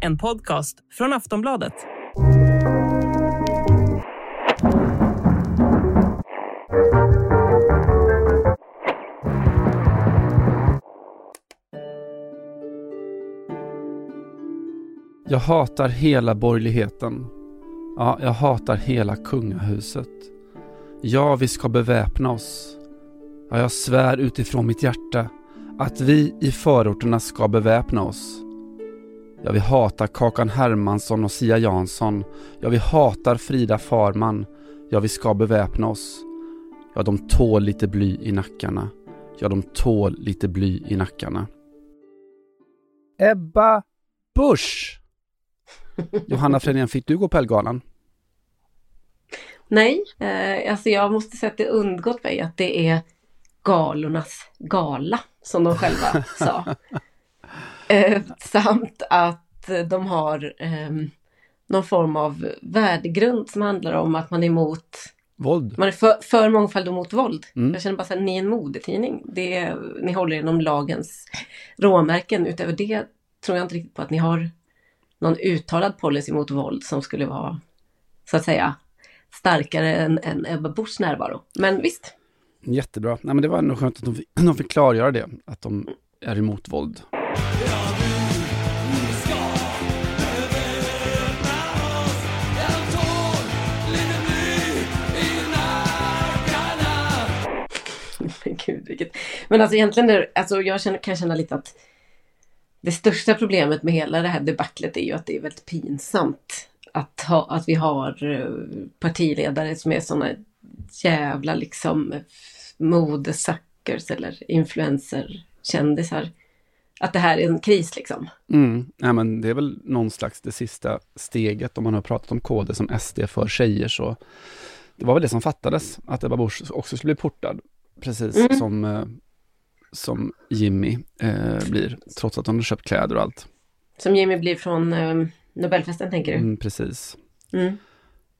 En podcast från Aftonbladet. Jag hatar hela borgerligheten. Ja, jag hatar hela kungahuset. Ja, vi ska beväpna oss. Ja, jag svär utifrån mitt hjärta att vi i förorterna ska beväpna oss. Ja, vi hatar Kakan Hermansson och Sia Jansson. Ja, vi hatar Frida Farman. Ja, vi ska beväpna oss. Ja, de tål lite bly i nackarna. Ja, de tål lite bly i nackarna. Ebba Busch! Johanna Fredén, fick du gå på Ellegalan? Nej, eh, alltså jag måste säga att det undgått mig att det är galornas gala, som de själva sa. Eh, samt att de har eh, någon form av värdegrund som handlar om att man är emot Våld? Man är för, för mångfald och mot våld. Mm. Jag känner bara så här, ni är en modetidning. Det är, ni håller inom lagens råmärken. Utöver det tror jag inte riktigt på att ni har någon uttalad policy mot våld som skulle vara, så att säga, starkare än, än Ebba Buschs närvaro. Men visst. Jättebra. Nej, men det var ändå skönt att de, fick- de fick klargöra det, att de är emot våld. Gud, vilket... Men alltså egentligen, är, alltså jag känner, kan känna lite att det största problemet med hela det här debaclet är ju att det är väldigt pinsamt att, ha, att vi har eh, partiledare som är sådana jävla liksom modesuckers eller influencerkändisar. Att det här är en kris liksom. Mm. Nej, men det är väl någon slags det sista steget om man har pratat om koder som SD för tjejer så det var väl det som fattades, att Ebba Busch också skulle bli portad, precis Mm. som, eh, som Jimmy eh, blir, trots att hon har köpt kläder och allt. Som Jimmy blir från eh, Nobelfesten tänker du? Mm, precis. Mm.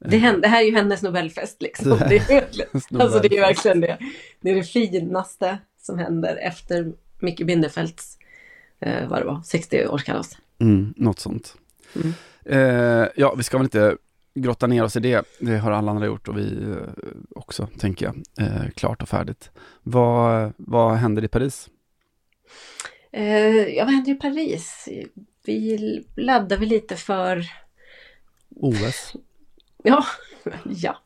Det, hän- det här är ju hennes Nobelfest liksom. Det är, alltså det är verkligen det. Det är det finaste som händer efter Micke Bindefelds, eh, vad det var, 60-årskalas. Mm, något sånt. Mm. Eh, ja, vi ska väl inte grotta ner oss i det. Det har alla andra gjort och vi eh, också, tänker jag. Eh, klart och färdigt. Vad, vad händer i Paris? Eh, ja, vad händer i Paris? Vi laddar väl lite för, OS? Ja, ja.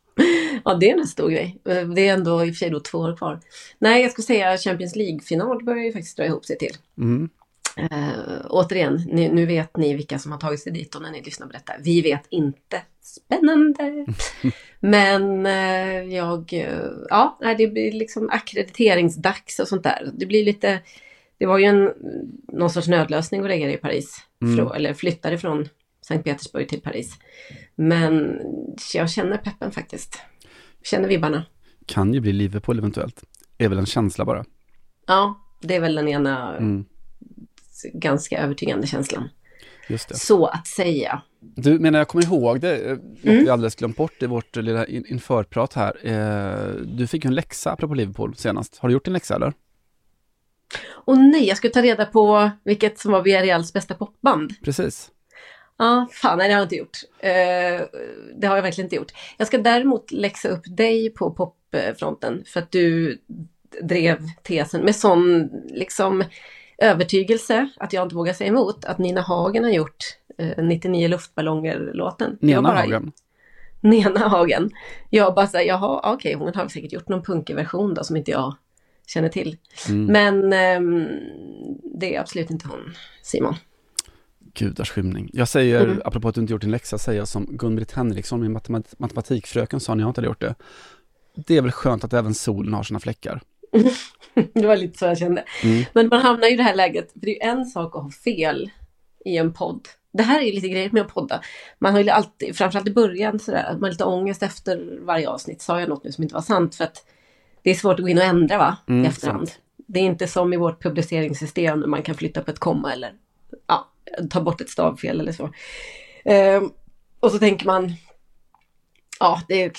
Ja, det är en stor grej. Eh, Det är ändå i och för sig då två år kvar. Nej, jag skulle säga Champions League-final börjar ju faktiskt dra ihop sig till. Mm. Eh, återigen, ni, nu vet ni vilka som har tagit sig dit och när ni lyssnar på detta. Vi vet inte. Spännande! Men eh, jag, eh, ja, det blir liksom ackrediteringsdags och sånt där. Det blir lite, det var ju en, någon sorts nödlösning att lägga det i Paris. Mm. Frå, eller flytta det från Sankt Petersburg till Paris. Men jag känner peppen faktiskt. Känner vibbarna. Kan ju bli Liverpool eventuellt. är väl en känsla bara. Ja, det är väl den ena Mm. ganska övertygande känslan. Just det. Så att säga. Du, menar jag kommer ihåg det, eh, något Mm. vi alldeles glömt bort i vårt lilla in- införprat här. Eh, du fick ju en läxa apropå Liverpool senast. Har du gjort din läxa eller? Och nej, jag skulle ta reda på vilket som var Villarreals bästa popband. Precis. Ja, fan nej det har jag inte gjort. Eh, det har jag verkligen inte gjort. Jag ska däremot läxa upp dig på popfronten för att du drev tesen med sån liksom övertygelse att jag inte vågar säga emot att Nina Hagen har gjort eh, 99 luftballonger-låten. Jag Nena bara- Hagen. Nena Hagen. Jag bara säger, jaha, okej, hon har säkert gjort någon punkig version då som inte jag känner till. Mm. Men ehm, det är absolut inte hon, Simon. Gudars skymning. Jag säger, Mm. apropå att du inte gjort din läxa, säger jag som Gun-Britt Henriksson, min matemat- matematikfröken sa när jag inte hade gjort det. det är väl skönt att även solen har sina fläckar. det var lite så jag kände. Mm. Men man hamnar ju i det här läget, för det är ju en sak att ha fel i en podd. Det här är ju lite grejer med att podda. Man har ju alltid, framförallt i början sådär, man har lite ångest efter varje avsnitt. Sa jag något nu som inte var sant? För att det är svårt att gå in och ändra va, Mm, i efterhand. sant. Det är inte som i vårt publiceringssystem där man kan flytta på ett komma eller ja, ta bort ett stavfel eller så. Ehm, och så tänker man, ja, det är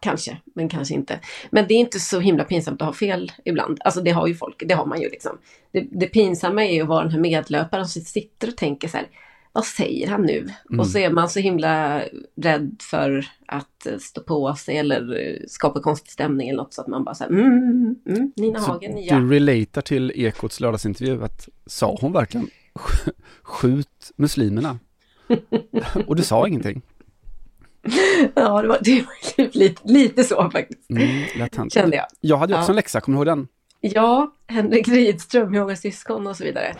kanske, men kanske inte. Men det är inte så himla pinsamt att ha fel ibland. Alltså det har ju folk, det har man ju liksom. Det, det pinsamma är ju att vara den här medlöparen som sitter och tänker så här, vad säger han nu? Mm. Och så är man så himla rädd för att eh, stå på sig eller eh, skapa konstig stämning eller något så att man bara så här, mm, mm, Nina Så Hagen, ja. du relatar till Ekots lördagsintervju att sa hon verkligen "Sk- skjut muslimerna? Och du sa ingenting. Ja, det var, det var lite, lite så faktiskt, Mm, kände jag. Jag hade också Ja. en läxa, kommer du ihåg den? Ja, Henrik Rydström, hur många syskon och så vidare.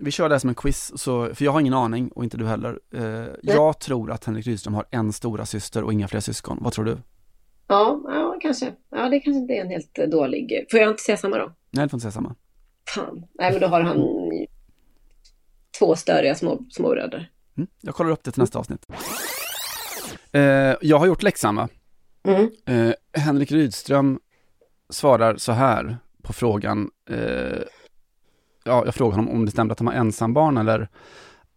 Vi kör det här som en quiz, så, för jag har ingen aning och inte du heller. Eh, jag tror att Henrik Rydström har en stora syster och inga fler syskon. Vad tror du? Ja, ja, kanske. Ja, det kanske inte är en helt eh, dålig. Får jag inte säga samma då? Nej, du får inte säga samma. Fan. Nej, men då har han två störiga små, småbröder. Mm, jag kollar upp det till nästa avsnitt. Eh, jag har gjort läxan va? Mm. Eh, Henrik Rydström svarar så här på frågan. Eh, ja, jag frågar honom om det stämde att han var ensambarn eller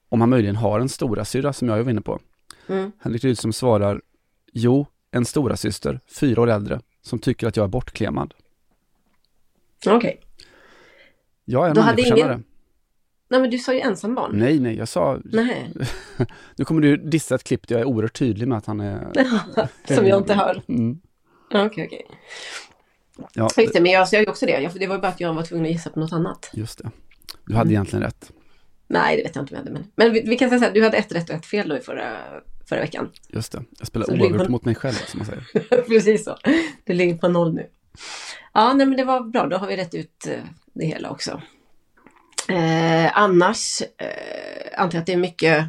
om han möjligen har en stora syra som jag var inne på. Mm. Henrik Rydström svarar Jo, en stora syster, fyra år äldre, som tycker att jag är bortklemad. Okej. Jag är en människokännare. ingen- Nej, men du sa ju ensambarn. Nej, nej, jag sa, Nej. nu kommer du dissa ett klipp där jag är oerhört tydlig med att han är... Som jag inte hör. Mm. Okej, okej. Ja, Just det, men jag sa ju också det. Det var ju bara att jag var tvungen att gissa på något annat. just det. Du hade egentligen rätt. Nej, det vet jag inte om jag hade. Men, men vi, vi kan säga så här, du hade ett rätt och ett fel då i förra, förra veckan. Just det. Jag spelar oavgjort på- mot mig själv, som man säger. Precis så. Du ligger på noll nu. Ja, nej men det var bra. Då har vi rätt ut eh, det hela också. Eh, annars eh, antar jag att det är mycket,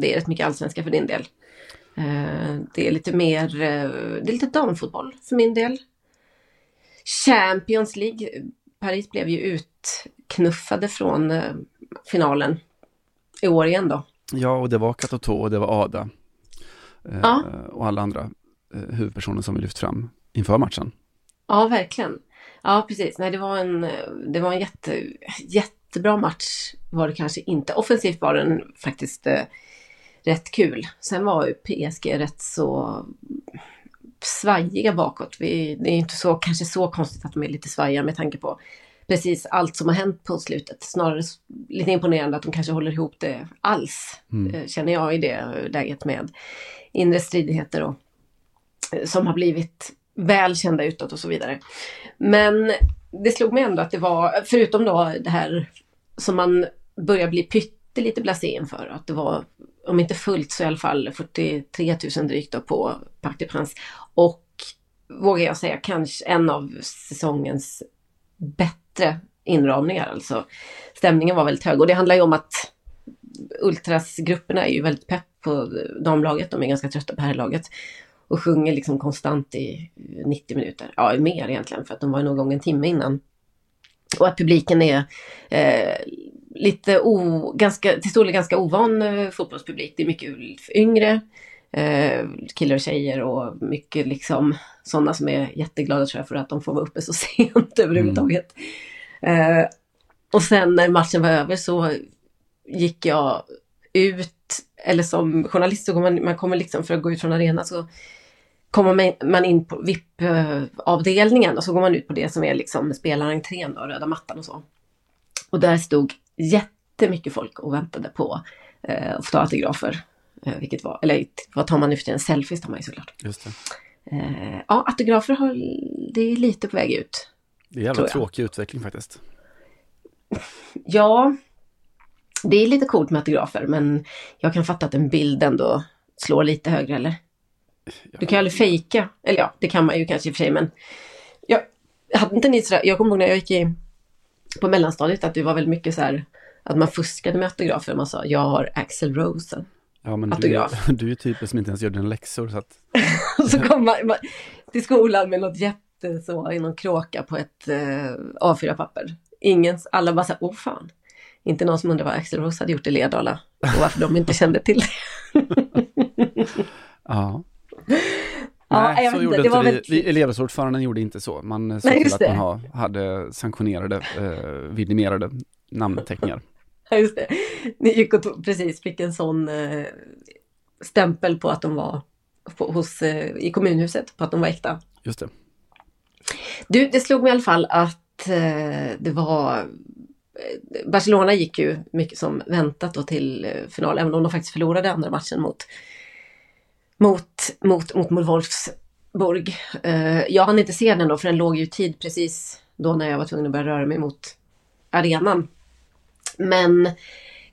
det är rätt mycket allsvenska för din del. Eh, det är lite mer, eh, det är lite damfotboll för min del. Champions League, Paris blev ju utknuffade från eh, finalen i år igen då. Ja, och det var Katoto och det var Ada. Eh, Ja. Och alla andra huvudpersoner som vi lyft fram inför matchen. Ja, verkligen. Ja, precis. Nej, det var en, det var en jätte, jättebra match. Var det kanske inte. Offensivt var den faktiskt eh, rätt kul. Sen var ju PSG rätt så svajiga bakåt. Vi, det är inte så, kanske så konstigt att de är lite svajiga med tanke på precis allt som har hänt på slutet. Snarare lite imponerande att de kanske håller ihop det alls. Mm. eh, Känner jag i det läget med inre stridigheter och eh, som har blivit väl kända utåt och så vidare. Men det slog mig ändå att det var, förutom då det här som man börjar bli pyttelite blasé inför, att det var, om inte fullt så i alla fall 43 000 drygt då på Parc des Princes. Och vågar jag säga kanske en av säsongens bättre inramningar. Alltså stämningen var väldigt hög och det handlar ju om att Ultrasgrupperna är ju väldigt pepp på damlaget, de är ganska trötta på herrlaget och sjunger liksom konstant i 90 minuter. Ja, mer egentligen för att de var nog igång en timme innan. Och att publiken är eh, lite o, ganska, till stor del ganska ovan eh, fotbollspublik. Det är mycket yngre eh, killar och tjejer och mycket liksom sådana som är jätteglada tror jag för att de får vara uppe så sent överhuvudtaget. Eh, och sen när matchen var över så gick jag ut, eller som journalist så går man, man kommer liksom för att gå ut från arenan så kommer man- in på VIP-avdelningen och så går man ut på det som är liksom spelarentrén då, röda mattan och så. Och där stod jättemycket folk och väntade på eh, att få ta autografer. Eh, vilket var, eller vad tar man nu för tiden? Selfies tar man ju såklart. Just. Eh, ja, autografer har, det är lite på väg ut. Det är en jävla tråkig utveckling faktiskt. Ja, det är lite coolt med autografer men jag kan fatta att en bild ändå slår lite högre eller? Du kan ju aldrig fejka, eller ja, det kan man ju kanske i och för sig men jag hade inte ni sådär, jag kommer ihåg när jag gick i, på mellanstadiet att det var väldigt mycket så här att man fuskade med autografer. Man sa jag har Axel Rose. Ja, men du, autograf. är- du är typen som inte ens gör dina läxor. Så att, så kom man, man till skolan med något jätte så, i någon kråka på ett eh, A4-papper. Ingen, alla bara så här, åh fan. Inte någon som undrar vad Axel Rose hade gjort i Ledala och varför de inte kände till det. ja. Ja, Nej, jag så vet inte, gjorde det var vi. väldigt- vi. Elevrådsordföranden gjorde inte så. Man såg till att man ha, hade sanktionerade, eh, vidimerade namnteckningar. Ja, just det. Ni gick och tog, precis fick en sån eh, stämpel på att de var på, hos, eh, i kommunhuset, på att de var äkta. Just det. Du, det slog mig i alla fall att eh, det var... eh, Barcelona gick ju mycket som väntat då till eh, final, även om de faktiskt förlorade andra matchen mot, mot, mot, mot, mot Wolfsburg. Eh, jag hann inte se den då, för den låg ju tid precis då när jag var tvungen att börja röra mig mot arenan. Men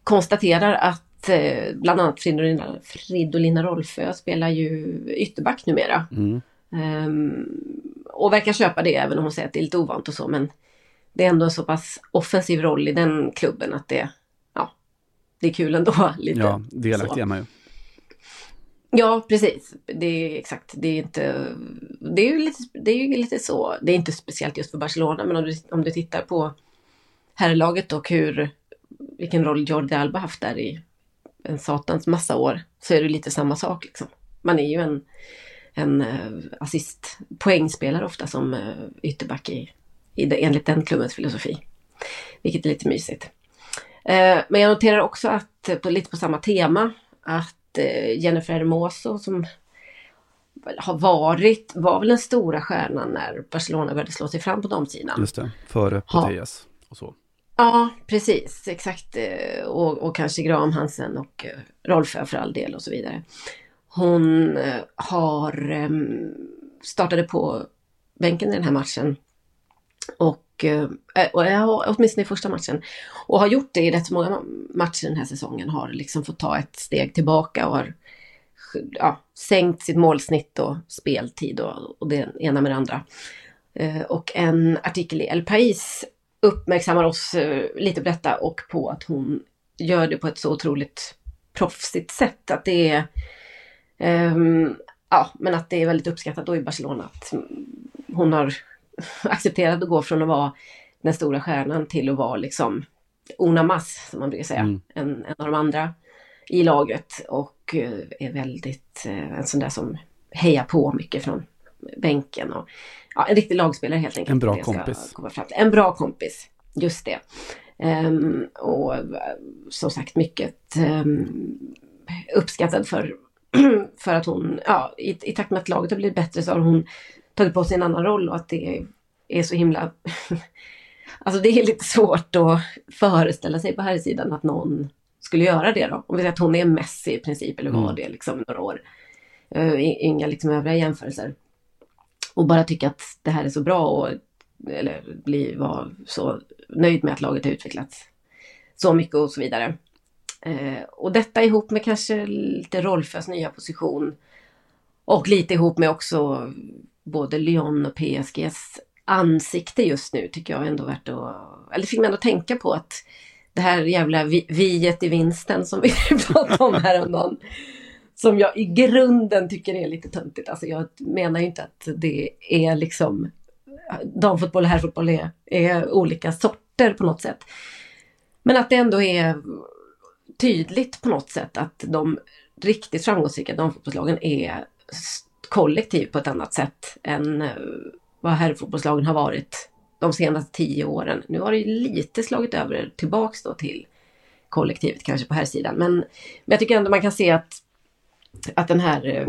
konstaterar att eh, bland annat Fridolina, Fridolina Rolfö spelar ju ytterback numera. Mm. Ehm, och verkar köpa det även om hon säger att det är lite ovant och så men det är ändå en så pass offensiv roll i den klubben att det, ja, det är kul ändå. Lite. Ja, delaktig är man ju. Ja, precis. Det är exakt. Det är inte... Det är ju lite, det är ju lite så. Det är inte speciellt just för Barcelona, men om du, om du tittar på herrlaget och hur, vilken roll Jordi Alba haft där i en satans massa år, så är det lite samma sak liksom. Man är ju en, en eh, assist, poängspelare ofta som eh, ytterback i, i det, enligt den klubbens filosofi. Vilket är lite mysigt. Eh, men jag noterar också att, på, lite på samma tema, att eh, Jennifer Hermoso som har varit, var väl den stora stjärnan när Barcelona började slå sig fram på damsidan. Just det, före Ja. Putellas och så. Ja, precis. Exakt. eh, Och, och kanske Graham Hansen och eh, Rolfö för all del och så vidare. Hon har em, startade på bänken i den här matchen. Och, och, eh, eh, och ja, åtminstone i första matchen. Och har gjort det i rätt så många matcher den här säsongen. Har liksom fått ta ett steg tillbaka och har ja, sänkt sitt målsnitt och speltid och, och det ena med det andra. Eh, och en artikel i El País uppmärksammar oss lite på detta och på att hon gör det på ett så otroligt proffsigt sätt. Att det är um, Ja, men att det är väldigt uppskattat då i Barcelona att hon har accepterat att gå från att vara den stora stjärnan till att vara liksom una mas, som man brukar säga, Mm. en, en av de andra i laget och eh, är väldigt eh, en sån där som hejar på mycket från bänken och ja, en riktig lagspelare helt enkelt. En bra kompis. komma fram till. En bra kompis, just det. Ehm, och som sagt mycket um, uppskattad för, för att hon, ja, i, i takt med att laget har blivit bättre så har hon tagit på sig en annan roll och att det är så himla... alltså det är lite svårt att föreställa sig på här sidan att någon skulle göra det då. Om vi säger att hon är Messi i princip, eller var Mm. det liksom några år. Uh, inga liksom övriga jämförelser. Och bara tycka att det här är så bra och eller bli, vara så nöjd med att laget har utvecklats så mycket och så vidare. Eh, och detta ihop med kanske lite Rolfös nya position och lite ihop med också både Lyon och PSGs ansikte just nu tycker jag ändå värt att... Eller fick mig ändå tänka på att det här jävla vi, viet i vinsten som vi pratade om häromdagen. Som jag i grunden tycker är lite töntigt. Alltså jag menar ju inte att det är liksom damfotboll och herrfotboll är, är olika sorter på något sätt. Men att det ändå är tydligt på något sätt att de riktigt framgångsrika damfotbollslagen är kollektiv på ett annat sätt än eh, vad herrfotbollslagen har varit de senaste tio åren. Nu har det lite slagit över tillbaks då till kollektivet kanske på här sidan. Men, men jag tycker ändå man kan se att, att den här eh,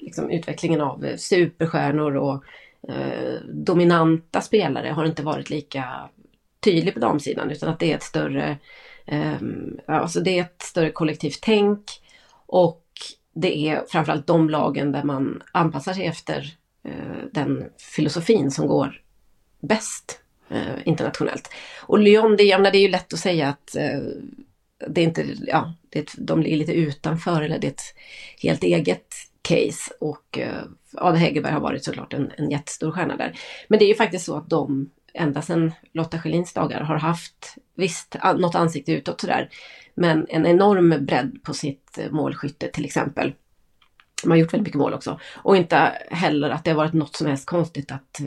liksom, utvecklingen av superstjärnor och eh, dominanta spelare har inte varit lika tydlig på damsidan utan att det är ett större eh, alltså det är ett större kollektivt tänk och det är framförallt de lagen där man anpassar sig efter eh, den filosofin som går bäst eh, internationellt. Och Lyon, det, menar, det är ju lätt att säga att eh, det är inte, ja, det de ligger lite utanför eller det är ett helt eget case och eh, Ada Hegerberg har varit såklart en, en jättestor stjärna där. Men det är ju faktiskt så att de ända sedan Lotta Schelins dagar har haft, visst, något ansikte utåt sådär, men en enorm bredd på sitt eh, målskytte till exempel. De har gjort väldigt mycket mål också. Och inte heller att det har varit något som helst konstigt att eh,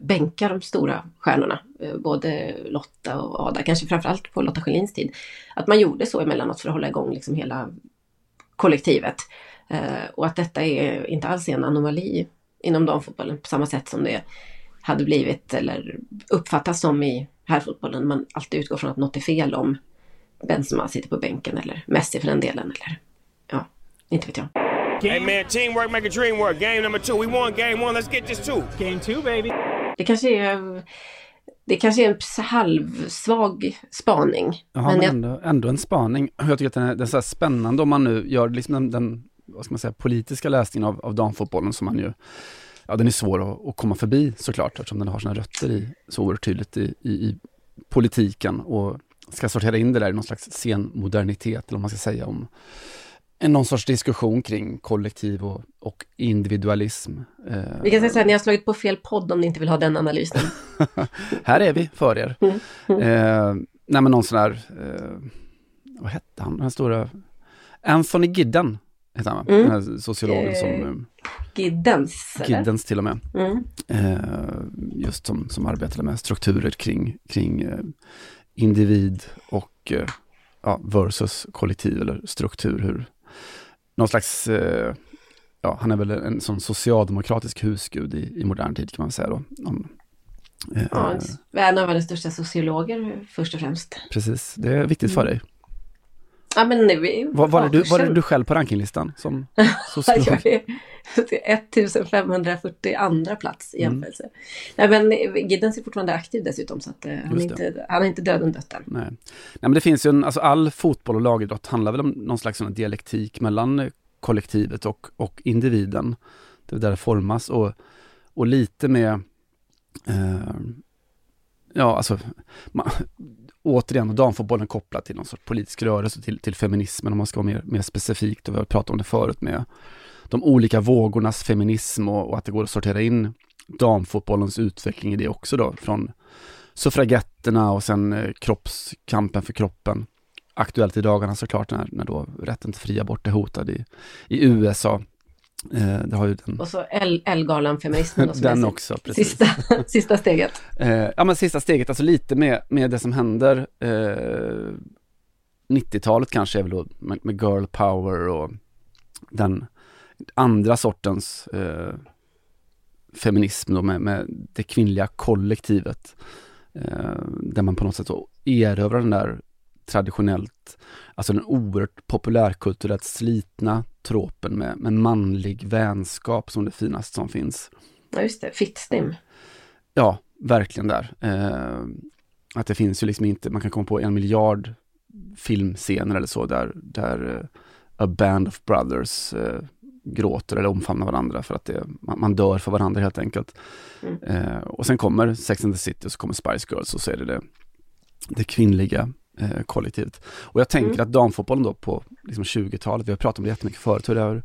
bänka de stora stjärnorna. Eh, både Lotta och Ada, kanske framförallt på Lotta Schelins tid. Att man gjorde så emellanåt för att hålla igång liksom hela kollektivet. Och att detta är inte alls en anomali inom damfotbollen på samma sätt som det hade blivit eller uppfattas som i herrfotbollen. Man alltid utgår från att något är fel om Benzema sitter på bänken eller Messi för den delen. Eller ja, inte vet jag. Hey man, teamwork make a dream work. Game number two. We won game one, let's get this two. Game two baby. Det kanske är det kanske är en halvsvag spaning. Ja, men, men jag... ändå, ändå, en spaning. Jag tycker att den är, den är så spännande om man nu gör liksom den, den vad ska man säga, politiska läsningen av, av damfotbollen som man ju, ja den är svår att, att komma förbi såklart eftersom den har sina rötter i, så oerhört tydligt i, i, i politiken och ska sortera in det där i någon slags senmodernitet, eller vad man ska säga, om en någon sorts diskussion kring kollektiv och, och individualism. Eh, vi kan säga så här, ni har slagit på fel podd om ni inte vill ha den analysen. här är vi för er. Mm. Mm. Eh, nej men någon sån här, eh, vad hette han, den stora, Anthony Gidden, heter han mm. Den här sociologen som... Eh, Giddens? Giddens till och med. Mm. Eh, just som, som arbetade med strukturer kring, kring eh, individ och eh, ja, versus kollektiv eller struktur. Hur, någon slags, eh, ja, han är väl en sån socialdemokratisk husgud i, i modern tid kan man säga då. Om, eh, ja, en av världens största sociologer först och främst. Precis, det är viktigt för mm. dig. Ja, men nu, var, var, är du, var är du själv på rankinglistan som sociolog? jag är 1540 andra plats i mm. jämförelse. Mm. Nej men Giddens är fortfarande aktiv dessutom så att uh, han, är inte, han är inte döden dött än. Nej. Nej men det finns ju en, alltså all fotboll och lagidrott handlar väl om någon slags sån dialektik mellan kollektivet och, och individen. Det är där det formas och, och lite med eh, Ja, alltså, man, återigen damfotbollen kopplat till någon sorts politisk rörelse, till, till feminismen om man ska vara mer, mer specifikt. Och vi har pratat om det förut med de olika vågornas feminism och, och, att det går att sortera in damfotbollens utveckling i det också då. Från suffragetterna och sen eh, kroppskampen för kroppen. Aktuellt i dagarna såklart när, när då rätten till fri abort är hotad i, i USA. Eh, det har ju den... Och så Ellegalan-feminismen. den också, precis. Sista, sista steget. Eh, ja men sista steget, alltså lite med, med det som händer eh, 90-talet kanske är väl då med, med, girl power och den andra sortens eh, feminism då med, med, det kvinnliga kollektivet. Eh, där man på något sätt så erövrar den där traditionellt, alltså den oerhört populärkulturellt slitna tropen med, med manlig vänskap som det finaste som finns. Ja just det, fittstim. Ja, verkligen där. Eh, att det finns ju liksom inte, man kan komma på en miljard filmscener eller så där, där uh, A Band of Brothers uh, gråter eller omfamnar varandra för att det, man, man dör för varandra helt enkelt. Mm. Uh, och sen kommer Sex and the City och så kommer Spice Girls och så är det det, det kvinnliga eh, kollektivet. Och jag tänker mm. att damfotbollen då på liksom 20-talet, vi har pratat om det jättemycket förut, hur det har,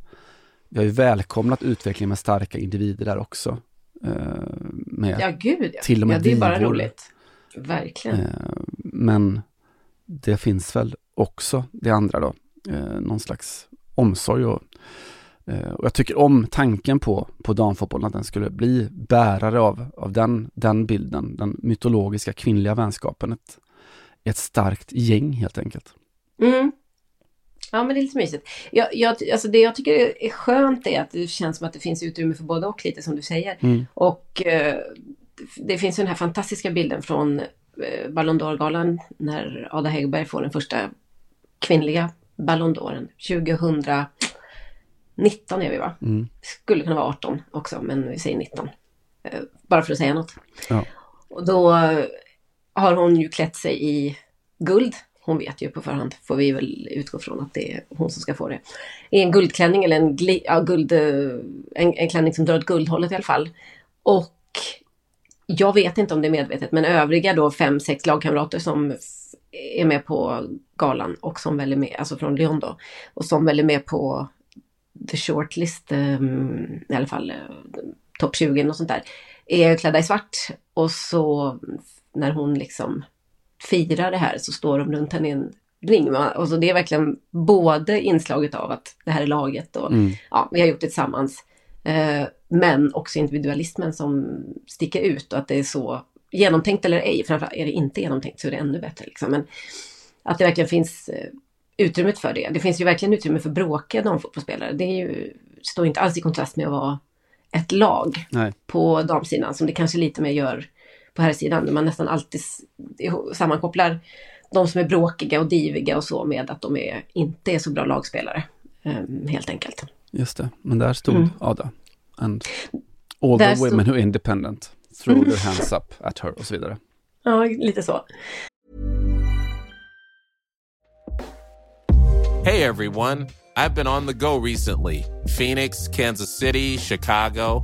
vi har ju välkomnat utvecklingen med starka individer där också. Eh, med ja, gud ja. Till och med ja, det är bara roligt. Verkligen. Eh, men det finns väl också det andra då, eh, någon slags omsorg och eh, och jag tycker om tanken på, på damfotbollen, att den skulle bli bärare av, av den, den bilden, den mytologiska kvinnliga vänskapen. Ett, ett starkt gäng helt enkelt. Mm. Ja men det är lite mysigt. Jag, jag, alltså det jag tycker är skönt är att det känns som att det finns utrymme för både och lite som du säger. Mm. Och eh, det finns den här fantastiska bilden från eh, Ballon d'Or-galan när Ada Hegerberg får den första kvinnliga Ballon d'Oren 2019 är vi va? Mm. Skulle kunna vara 18 också men vi säger 19. Eh, bara för att säga något. Ja. Och då har hon ju klätt sig i guld. Hon vet ju på förhand, får vi väl utgå från att det är hon som ska få det. I en guldklänning eller en, ja, guld, eh, en, en klänning som drar åt guldhållet i alla fall. Och jag vet inte om det är medvetet, men övriga då fem, sex lagkamrater som är med på galan och som väl är med, alltså från Lyon då, och som väl är med på the shortlist, um, i alla fall uh, topp 20 och sånt där är klädda i svart och så när hon liksom firar det här så står de runt henne i en ring. Och så det är verkligen både inslaget av att det här är laget och Mm. ja, vi har gjort det tillsammans. Eh, men också individualismen som sticker ut och att det är så genomtänkt eller ej. Framförallt är det inte genomtänkt så är det ännu bättre. Liksom. Men att det verkligen finns eh, utrymmet för det. Det finns ju verkligen utrymme för bråkiga damfotbollsspelare. Det ju, står inte alls i kontrast med att vara ett lag Nej. på damsidan som det kanske lite mer gör på här sidan. Man nästan alltid sammankopplar de som är bråkiga och diviga och så med att de är, inte är så bra lagspelare. eh, helt enkelt. Just det, men där stod Mm. Ada. And all Där the stod- women who are independent throw their hands up at her och så vidare. Ja, lite så. Hey everyone, I've been on the go recently Phoenix, Kansas City, Chicago.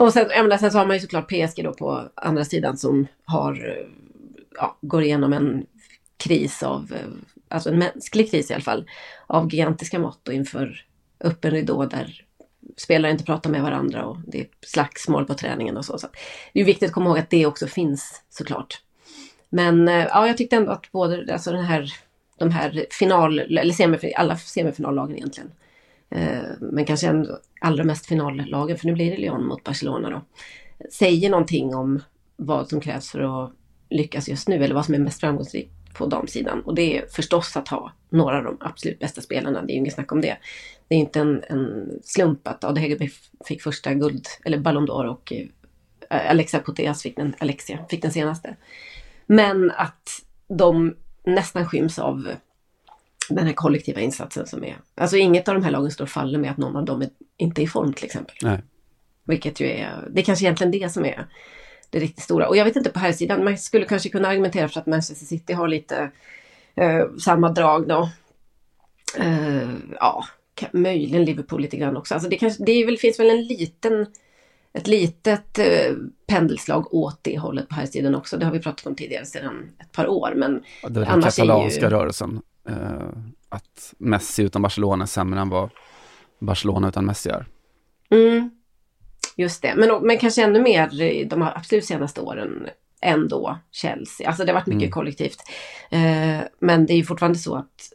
Och sen, jag menar, sen så har man ju såklart PSG då på andra sidan som har, ja, går igenom en kris av, eh, alltså en mänsklig kris i alla fall, av gigantiska mått och inför öppen ridå där spelare inte pratar med varandra och det är slagsmål på träningen och så. så det är viktigt att komma ihåg att det också finns såklart. Men eh, ja, jag tyckte ändå att både alltså den här, de här final, eller semifin, alla semifinallagen egentligen, Eh, men kanske ändå allra mest finallagen, för nu blir det Lyon mot Barcelona då, säger någonting om vad som krävs för att lyckas just nu, eller vad som är mest framgångsrikt på damsidan. Och det är förstås att ha några av de absolut bästa spelarna, det är ju inget snack om det. Det är inte en, en slump att Ada Hegerberg fick första guld, eller Ballon d'Or och eh, Alexia fick den, Alexia fick den senaste. Men att de nästan skyms av den här kollektiva insatsen som är. Alltså inget av de här lagen står och faller med att någon av dem är, inte är i form till exempel. Nej. Vilket ju är, det är kanske egentligen det som är det riktigt stora. Och jag vet inte på här sidan, man skulle kanske kunna argumentera för att Manchester City har lite eh, samma drag då. Eh, ja, möjligen Liverpool lite grann också. Alltså det, kanske, det väl, finns väl en liten, ett litet eh, pendelslag åt det hållet på här sidan också. Det har vi pratat om tidigare sedan ett par år. Men Ja, Det är den är ju- katalanska rörelsen. Eh, att Messi utan Barcelona är sämre än vad Barcelona utan Messi är. Mm, just det, men, men kanske ännu mer de absolut senaste åren ändå Chelsea. Alltså det har varit mycket Mm. kollektivt. Eh, men det är ju fortfarande så att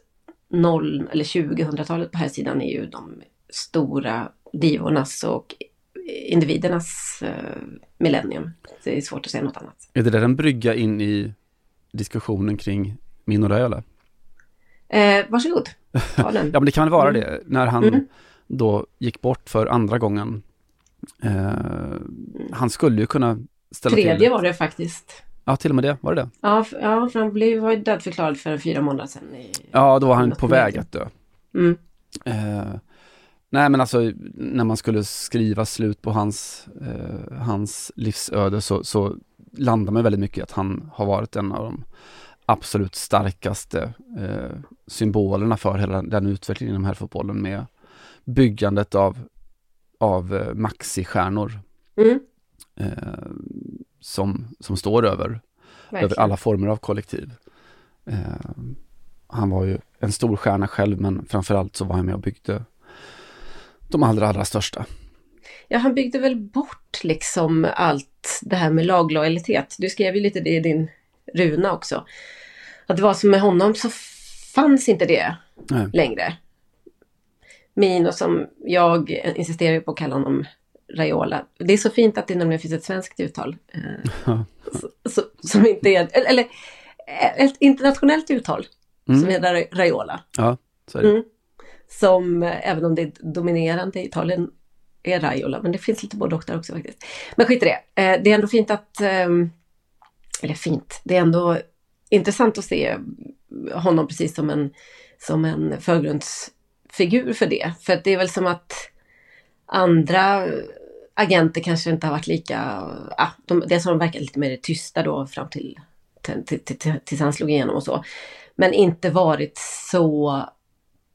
0 eller 2000-talet på här sidan är ju de stora divornas och individernas eh, millennium. Det är svårt att säga något annat. Är det där en brygga in i diskussionen kring Mino Raiola? Eh, varsågod, ta den. Ja, men det kan väl vara Mm. det. När han Mm. då gick bort för andra gången. Eh, han skulle ju kunna ställa Tredje till. var det faktiskt. Ja, till och med det. Var det det? Ja, f- ja för han blev, var ju dödförklarad för fyra månader sedan. I, Ja, då var han på väg att dö. mm. Eh, nej, men alltså när man skulle skriva slut på hans, eh, hans livsöde så, så landar man väldigt mycket i att han har varit en av de absolut starkaste eh, symbolerna för hela den utvecklingen inom herrfotbollen med byggandet av, av eh, maxistjärnor Mm. eh, som, som står över, över alla former av kollektiv. Eh, han var ju en stor stjärna själv men framförallt så var han med och byggde de allra, allra största. Ja, han byggde väl bort liksom allt det här med laglojalitet. Du skrev ju lite det i din runa också. Att det var som med honom så fanns inte det Nej. längre. Mino som jag insisterar på att kalla honom Raiola. Det är så fint att det nämligen finns ett svenskt uttal. Eh, så, som inte är, eller eh, ett internationellt uttal som Mm. heter Ra- Raiola. Ja, så är det. Mm. Som, eh, även om det är dominerande i Italien, är Raiola. Men det finns lite både och där också faktiskt. Men skit i det. Eh, det är ändå fint att, ehm, eller fint, det är ändå intressant att se honom precis som en, som en förgrundsfigur för det. För det är väl som att andra agenter kanske inte har varit lika, ah, de, dels har de verkat lite mer tysta då fram till, till, till, till, tills han slog igenom och så. Men inte varit så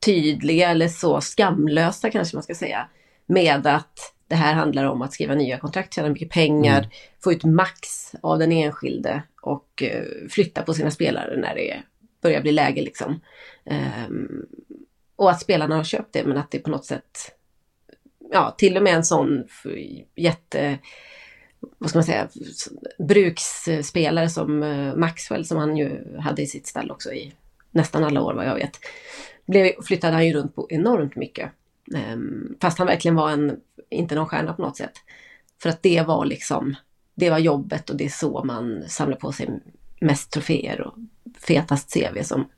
tydliga eller så skamlösa kanske man ska säga. Med att det här handlar om att skriva nya kontrakt, tjäna mycket pengar, mm. få ut max av den enskilde och uh, flytta på sina spelare när det börjar bli läge liksom. Um, och att spelarna har köpt det men att det på något sätt, ja till och med en sån jätte, vad ska man säga, bruksspelare som uh, Maxwell som han ju hade i sitt stall också i nästan alla år vad jag vet. Blev, flyttade han ju runt på enormt mycket. Um, fast han verkligen var en, inte någon stjärna på något sätt. För att det var liksom, det var jobbet och det är så man samlar på sig mest troféer och fetast CV som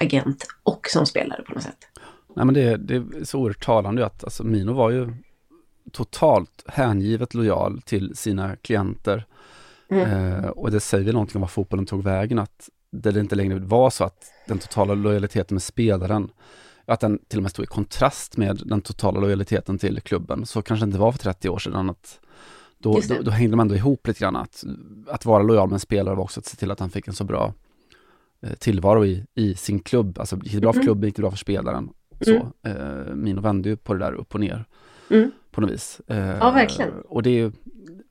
agent och som spelare på något sätt. Nej men det, det är så oerhört talande att alltså Mino var ju totalt hängivet lojal till sina klienter. Mm. Eh, och det säger någonting om vad fotbollen tog vägen, att det inte längre var så att den totala lojaliteten med spelaren, att den till och med stod i kontrast med den totala lojaliteten till klubben. Så kanske det inte var för 30 år sedan. att då, då, då, hängde de ändå ihop lite grann. Att, att vara lojal med en spelare var också att se till att han fick en så bra eh, tillvaro i, i sin klubb. Alltså gick det bra för mm. klubben, gick det bra för spelaren. Så, mm. eh, Mino vände ju på det där upp och ner. Mm. På något vis. Eh, ja, verkligen. Och det,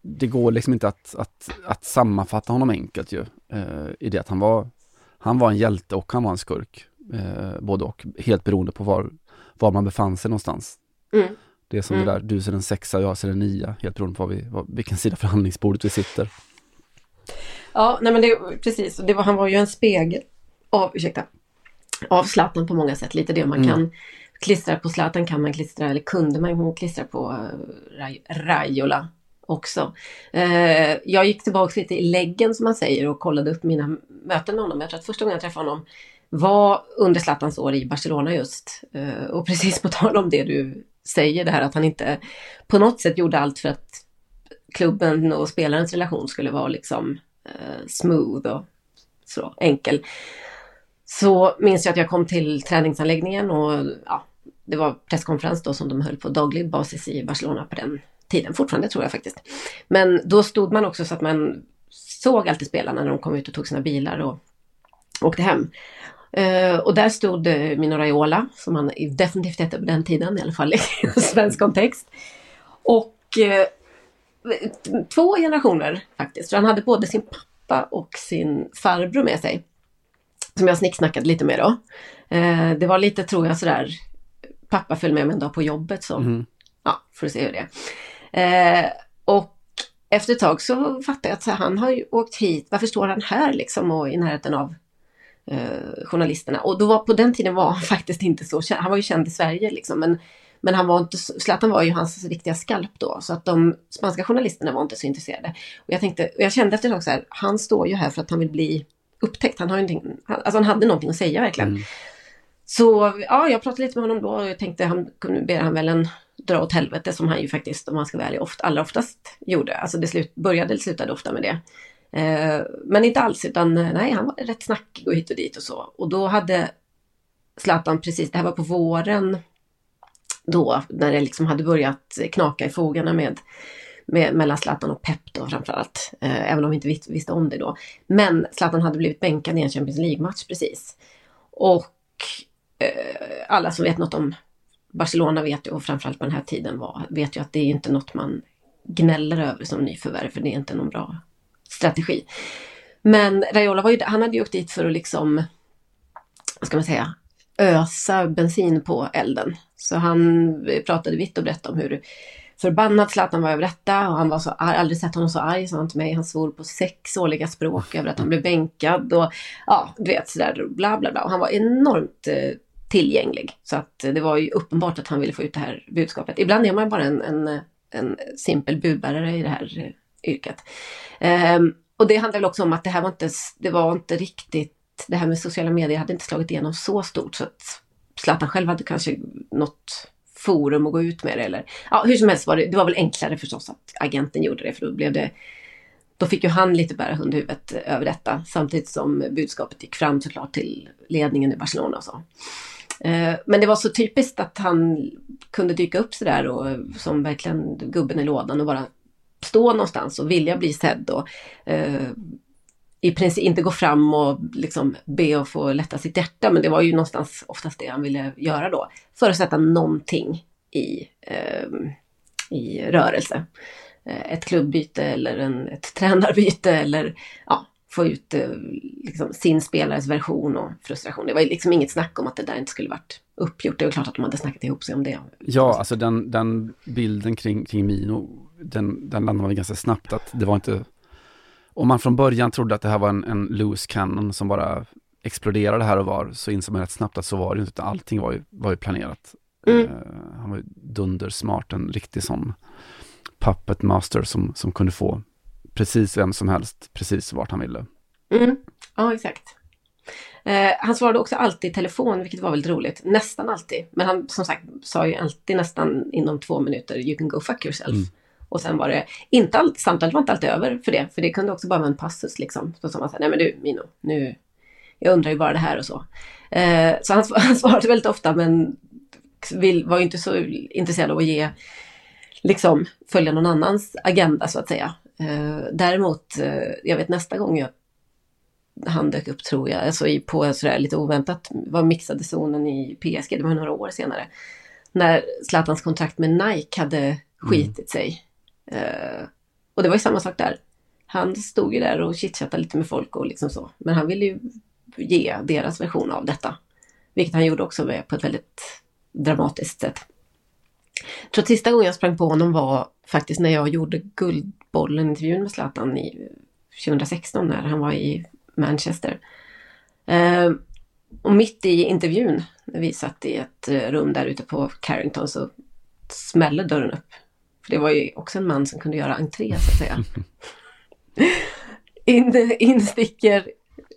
det går liksom inte att, att, att sammanfatta honom enkelt ju. Eh, I det att han var, han var en hjälte och han var en skurk. Eh, både och, helt beroende på var, var man befann sig någonstans. Mm. Det är som mm. det där, du ser en sexa och jag ser en nia, helt beroende på vi, var, vilken sida förhandlingsbordet vi sitter. Ja, nej men det, precis, det var, han var ju en spegel av, ursäkta, av Zlatan på många sätt. Lite det man mm. kan klistra på Zlatan kan man klistra, eller kunde man klistra på uh, Raiola också. Uh, jag gick tillbaka lite i läggen som man säger och kollade upp mina möten med honom. Jag tror att första gången jag träffade honom var under Zlatans år i Barcelona just. Eh, och precis på tal om det du säger, det här att han inte på något sätt gjorde allt för att klubben och spelarens relation skulle vara liksom eh, smooth och så enkel så minns jag att jag kom till träningsanläggningen och ja, det var presskonferens då som de höll på daglig basis i Barcelona på den tiden, fortfarande tror jag faktiskt. Men då stod man också så att man såg alltid spelarna när de kom ut och tog sina bilar och åkte hem. Uh, och där stod uh, Mino Raiola, som han definitivt hette på den tiden, i alla fall i svensk kontext. Och uh, två generationer faktiskt, för han hade både sin pappa och sin farbror med sig som jag snicksnackade lite med då. Eh, det var lite, tror jag, sådär, pappa följde med mig en dag på jobbet så, mm. ja, får du se hur det är. Eh, och efter ett tag så fattade jag att så, han har ju åkt hit, varför står han här liksom och i närheten av eh, journalisterna? Och då var, på den tiden var han faktiskt inte så känd, han var ju känd i Sverige liksom, men men han var inte, Zlatan var ju hans riktiga skalp då, så att de spanska journalisterna var inte så intresserade. Och jag tänkte, och jag kände efter ett tag så här, han står ju här för att han vill bli upptäckt. Han, har alltså han hade någonting att säga verkligen. Mm. Så ja, jag pratade lite med honom då och jag tänkte han kunde ber han väl en dra åt helvete som han ju faktiskt, om man ska vara ärlig, ofta, allra oftast gjorde. Alltså det slut, började eller slutade ofta med det. Eh, men inte alls, utan eh, nej, han var rätt snackig och hit och dit och så. Och då hade Zlatan precis, det här var på våren då, när det liksom hade börjat knaka i fogarna med med, mellan Zlatan och Pep då framförallt. Eh, även om vi inte vis, visste om det då. Men Zlatan hade blivit bänkad i en Champions League-match precis. Och eh, alla som vet något om Barcelona vet ju, och framförallt på den här tiden var, vet ju att det är inte något man gnäller över som nyförvärv, för det är inte någon bra strategi. Men Raiola var ju, han hade ju åkt dit för att liksom, vad ska man säga, ösa bensin på elden. Så han pratade vitt och brett om hur förbannad Zlatan var över detta och han var så arg, aldrig sett honom så arg, sa han till mig. Han svor på sex årliga språk över att han blev bänkad och ja, du vet sådär bla bla bla. Och han var enormt eh, tillgänglig. Så att det var ju uppenbart att han ville få ut det här budskapet. Ibland är man bara en, en, en simpel budbärare i det här eh, yrket. Um, och det handlar väl också om att det här var inte, det var inte riktigt, det här med sociala medier hade inte slagit igenom så stort så att Zlatan själv hade kanske något forum att gå ut med det. Eller, ja, hur som helst var det, det var väl enklare förstås att agenten gjorde det för då blev det då fick ju han lite bära hundhuvudet över detta samtidigt som budskapet gick fram såklart till ledningen i Barcelona och så. Ehm, men det var så typiskt att han kunde dyka upp sådär och som verkligen gubben i lådan och bara stå någonstans och vilja bli sedd och eh, i princip inte gå fram och liksom be att få lätta sitt hjärta, men det var ju någonstans oftast det han ville göra då. För att sätta någonting i, eh, i rörelse. Eh, ett klubbyte eller en, ett tränarbyte eller ja, få ut eh, liksom, sin spelares version och frustration. Det var liksom inget snack om att det där inte skulle varit uppgjort. Det är klart att de hade snackat ihop sig om det. Ja, alltså den, den bilden kring, kring Mino, den, den landade man ganska snabbt att det var inte... Om man från början trodde att det här var en, en loose cannon som bara exploderade här och var, så insåg man rätt snabbt att så var det inte, utan allting var ju, var ju planerat. Mm. Uh, han var ju dundersmart, en riktig sån puppet master som, som kunde få precis vem som helst, precis vart han ville. Mm. Ja, exakt. Eh, han svarade också alltid i telefon, vilket var väldigt roligt. Nästan alltid. Men han som sagt sa ju alltid nästan inom två minuter, you can go fuck yourself. Mm. Och sen var det, inte allt, samtalet var inte alltid över för det, för det kunde också bara vara en passus liksom. Så sa man sa, nej men du Mino, nu, jag undrar ju bara det här och så. Eh, så han, han svarade väldigt ofta men vill, var ju inte så intresserad av att ge, liksom följa någon annans agenda så att säga. Eh, däremot, eh, jag vet nästa gång jag han dök upp tror jag, alltså i, på sådär lite oväntat, var mixade zonen i PSG, det var några år senare. När Zlatans kontrakt med Nike hade skitit mm. sig. Eh, och det var ju samma sak där. Han stod ju där och chitchattade lite med folk och liksom så. Men han ville ju ge deras version av detta. Vilket han gjorde också på ett väldigt dramatiskt sätt. Jag tror att sista gången jag sprang på honom var faktiskt när jag gjorde Guldbollen-intervjun med Zlatan i 2016 när han var i Manchester. Eh, och mitt i intervjun, när vi satt i ett eh, rum där ute på Carrington, så smällde dörren upp. För det var ju också en man som kunde göra entré så att säga. In, insticker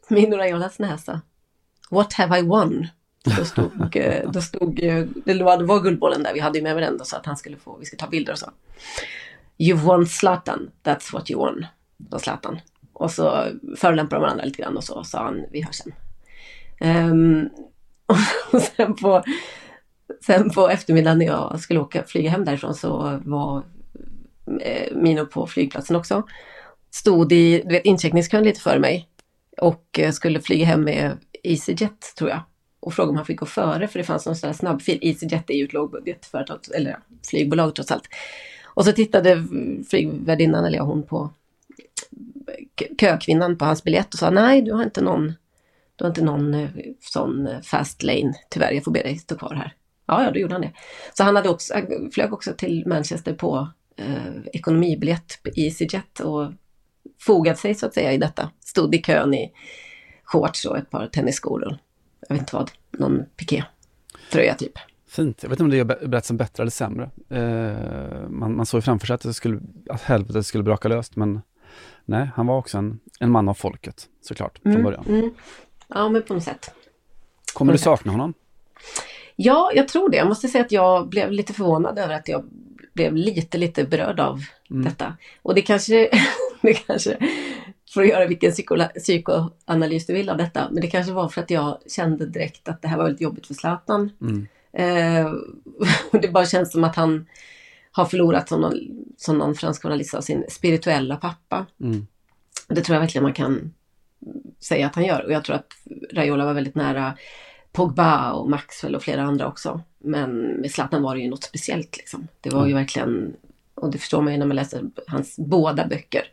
Minora Raiolas näsa. What have I won? Då stod, eh, då stod eh, det var Guldbollen där, vi hade ju med varandra så att han skulle få, vi skulle ta bilder och så. You've won Zlatan, that's what you won, sa Zlatan. Och så förolämpade de varandra lite grann och så sa han, vi hörs sen. Um, och sen på, sen på eftermiddagen när jag skulle åka, flyga hem därifrån så var eh, Mino på flygplatsen också. Stod i du vet, incheckningskön lite före mig och eh, skulle flyga hem med EasyJet tror jag. Och frågade om han fick gå före för det fanns någon sån där snabbfil. EasyJet är ju ett lågbudgetföretag, eller flygbolag trots allt. Och så tittade flygvärdinnan, eller hon på kökvinnan på hans biljett och sa nej, du har inte någon, du har inte någon eh, sån fast lane, tyvärr, jag får be dig stå kvar här. Ja, ja, då gjorde han det. Så han, hade också, han flög också till Manchester på eh, ekonomibiljett på EasyJet och fogat sig så att säga i detta. Stod i kön i shorts och ett par tennisskor och jag vet inte vad, någon piké-tröja typ. Fint. Jag vet inte om det är berättelsen bättre eller sämre. Eh, man, man såg ju framför sig att, det skulle, att helvetet skulle braka löst, men nej, han var också en, en man av folket såklart från mm, början. Mm. Ja, men på något sätt. Kommer du sakna honom? Ja, jag tror det. Jag måste säga att jag blev lite förvånad över att jag blev lite, lite berörd av mm. detta. Och det kanske, det kanske, för att göra vilken psyko, psykoanalys du vill av detta, men det kanske var för att jag kände direkt att det här var väldigt jobbigt för Zlatan. Mm. Eh, det bara känns som att han har förlorat, som någon, som någon fransk journalist sa, sin spirituella pappa. Mm. Det tror jag verkligen man kan säga att han gör. Och jag tror att Raiola var väldigt nära Pogba och Maxwell och flera andra också. Men med Zlatan var det ju något speciellt liksom. Det var ju verkligen, och det förstår man ju när man läser hans båda böcker,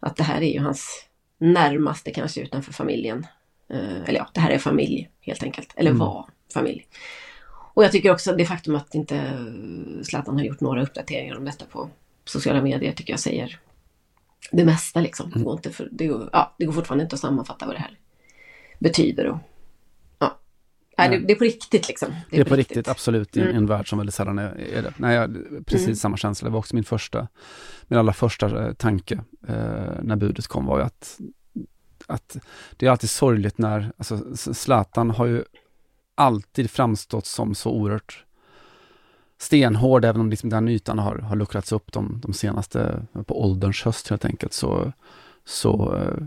att det här är ju hans närmaste kanske utanför familjen. Eh, eller ja, det här är familj helt enkelt. Eller mm. var familj. Och jag tycker också det faktum att inte Zlatan har gjort några uppdateringar om detta på sociala medier tycker jag säger det mesta liksom. Mm. Det, går inte för, det, går, ja, det går fortfarande inte att sammanfatta vad det här betyder. Och. Nej, det, det, är på riktigt liksom. Det är, det är på, riktigt, riktigt absolut, i mm. en värld som väldigt sällan är, är det. Nej, jag, precis mm. samma känsla. Det var också min första, min allra första eh, tanke eh, när budet kom var ju att, att det är alltid sorgligt när, alltså Zlatan har ju alltid framstått som så oerhört stenhård, även om liksom den ytan har, har luckrats upp de, de senaste, på ålderns höst helt enkelt, så, så eh,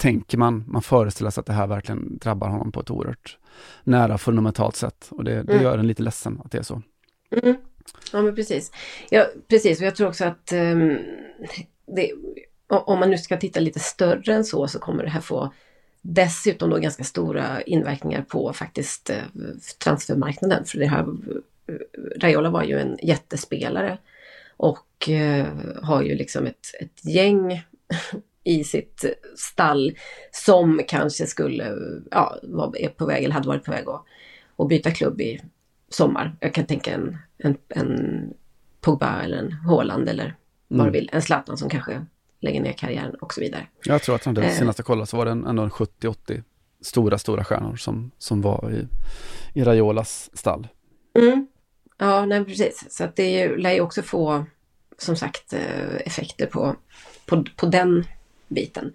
tänker man, man föreställer sig att det här verkligen drabbar honom på ett oerhört nära fundamentalt sätt. Och det, det Mm. gör en lite ledsen att det är så. Mm. Ja men precis. Ja precis och jag tror också att ehm, det, om man nu ska titta lite större än så så kommer det här få dessutom då ganska stora inverkningar på faktiskt eh, transfermarknaden. För det här, Raiola var ju en jättespelare och eh, har ju liksom ett, ett gäng i sitt stall som kanske skulle, ja, var, är på väg eller hade varit på väg att, att byta klubb i sommar. Jag kan tänka en, en, en Pogba eller en Haaland eller vad du vill. En Zlatan som kanske lägger ner karriären och så vidare. Jag tror att när det Eh. senaste kollade så var det en- ändå en 70-80 stora, stora stjärnor som, som var i, i Raiolas stall. Mm. Ja, nej precis. Så att det lär ju också få som sagt eh, effekter på, på, på den biten.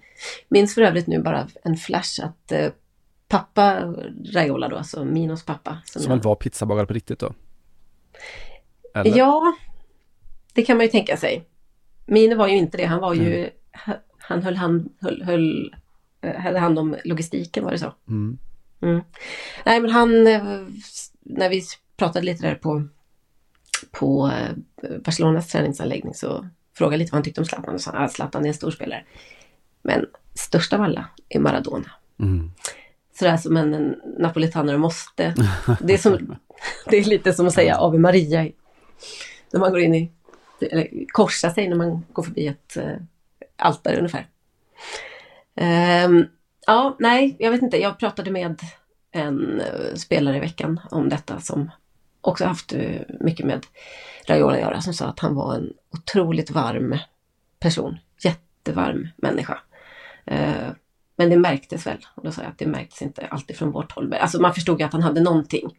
Minns för övrigt nu bara en flash att eh, pappa Raiola då, alltså Minos pappa. Som Som jag- var pizzabagare på riktigt då? Eller? Ja, det kan man ju tänka sig. Mino var ju inte det. Han var ju, han höll, hand, höll, höll, eh, hade hand om logistiken var det så. Mm. Mm. Nej men han, eh, när vi pratade lite där på, på eh, Barcelonas träningsanläggning så frågade jag lite vad han tyckte om Zlatan och sa att Zlatan är en stor spelare. Men störst av alla är Maradona. Mm. Sådär som en, napolitanare måste. Det är, som, det är lite som att säga Ave Maria när man går in i, eller korsa sig när man går förbi ett äh, altare ungefär. Ehm, ja, nej, jag vet inte. Jag pratade med en eh, spelare i veckan om detta som också haft eh, mycket med Raiola att göra som sa att han var en otroligt varm person. Jättevarm människa. Eh, men det märktes väl. Och då sa jag att det märktes inte alltid från vårt håll. Alltså man förstod ju att han hade någonting.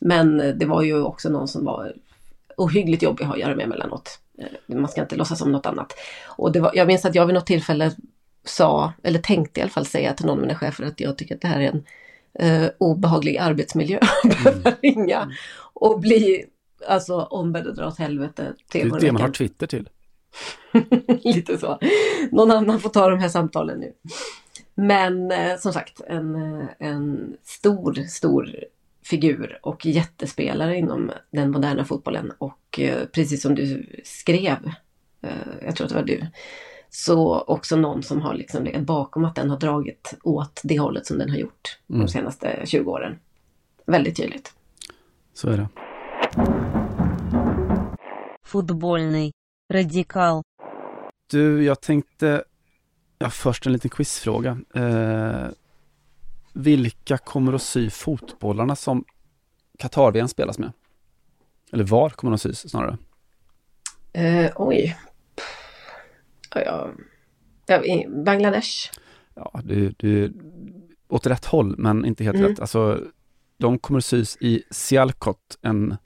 Men eh, det var ju också någon som var ohyggligt jobbig att ha att göra med emellanåt. Eh, Man ska inte låtsas om något annat. Och var, jag minns att jag vid något tillfälle sa, eller tänkte i alla fall säga till någon av mina chefer att jag tycker att det här är en eh, obehaglig arbetsmiljö. Behöva ringa och bli alltså ombedd att dra åt helvete Det är det man har. Twitter till. Lite så. Någon annan får ta de här samtalen nu. Men eh, som sagt, en, eh, en stor, stor figur och jättespelare inom den moderna fotbollen. Och eh, precis som du skrev, eh, jag tror att det var du, så också någon som har liksom legat bakom att den har dragit åt det hållet som den har gjort mm. de senaste 20 åren. Väldigt tydligt. Så är det. Fotbollny radikal. Du, jag tänkte, ja, först en liten quizfråga. Eh, vilka kommer att sy fotbollarna som qatar spelas med? Eller var kommer de att sys snarare? Eh, oj. Ja, ja. Bangladesh. Ja, du, du, åt rätt håll, men inte helt mm. rätt. Alltså, de kommer att sys i Sialkot, en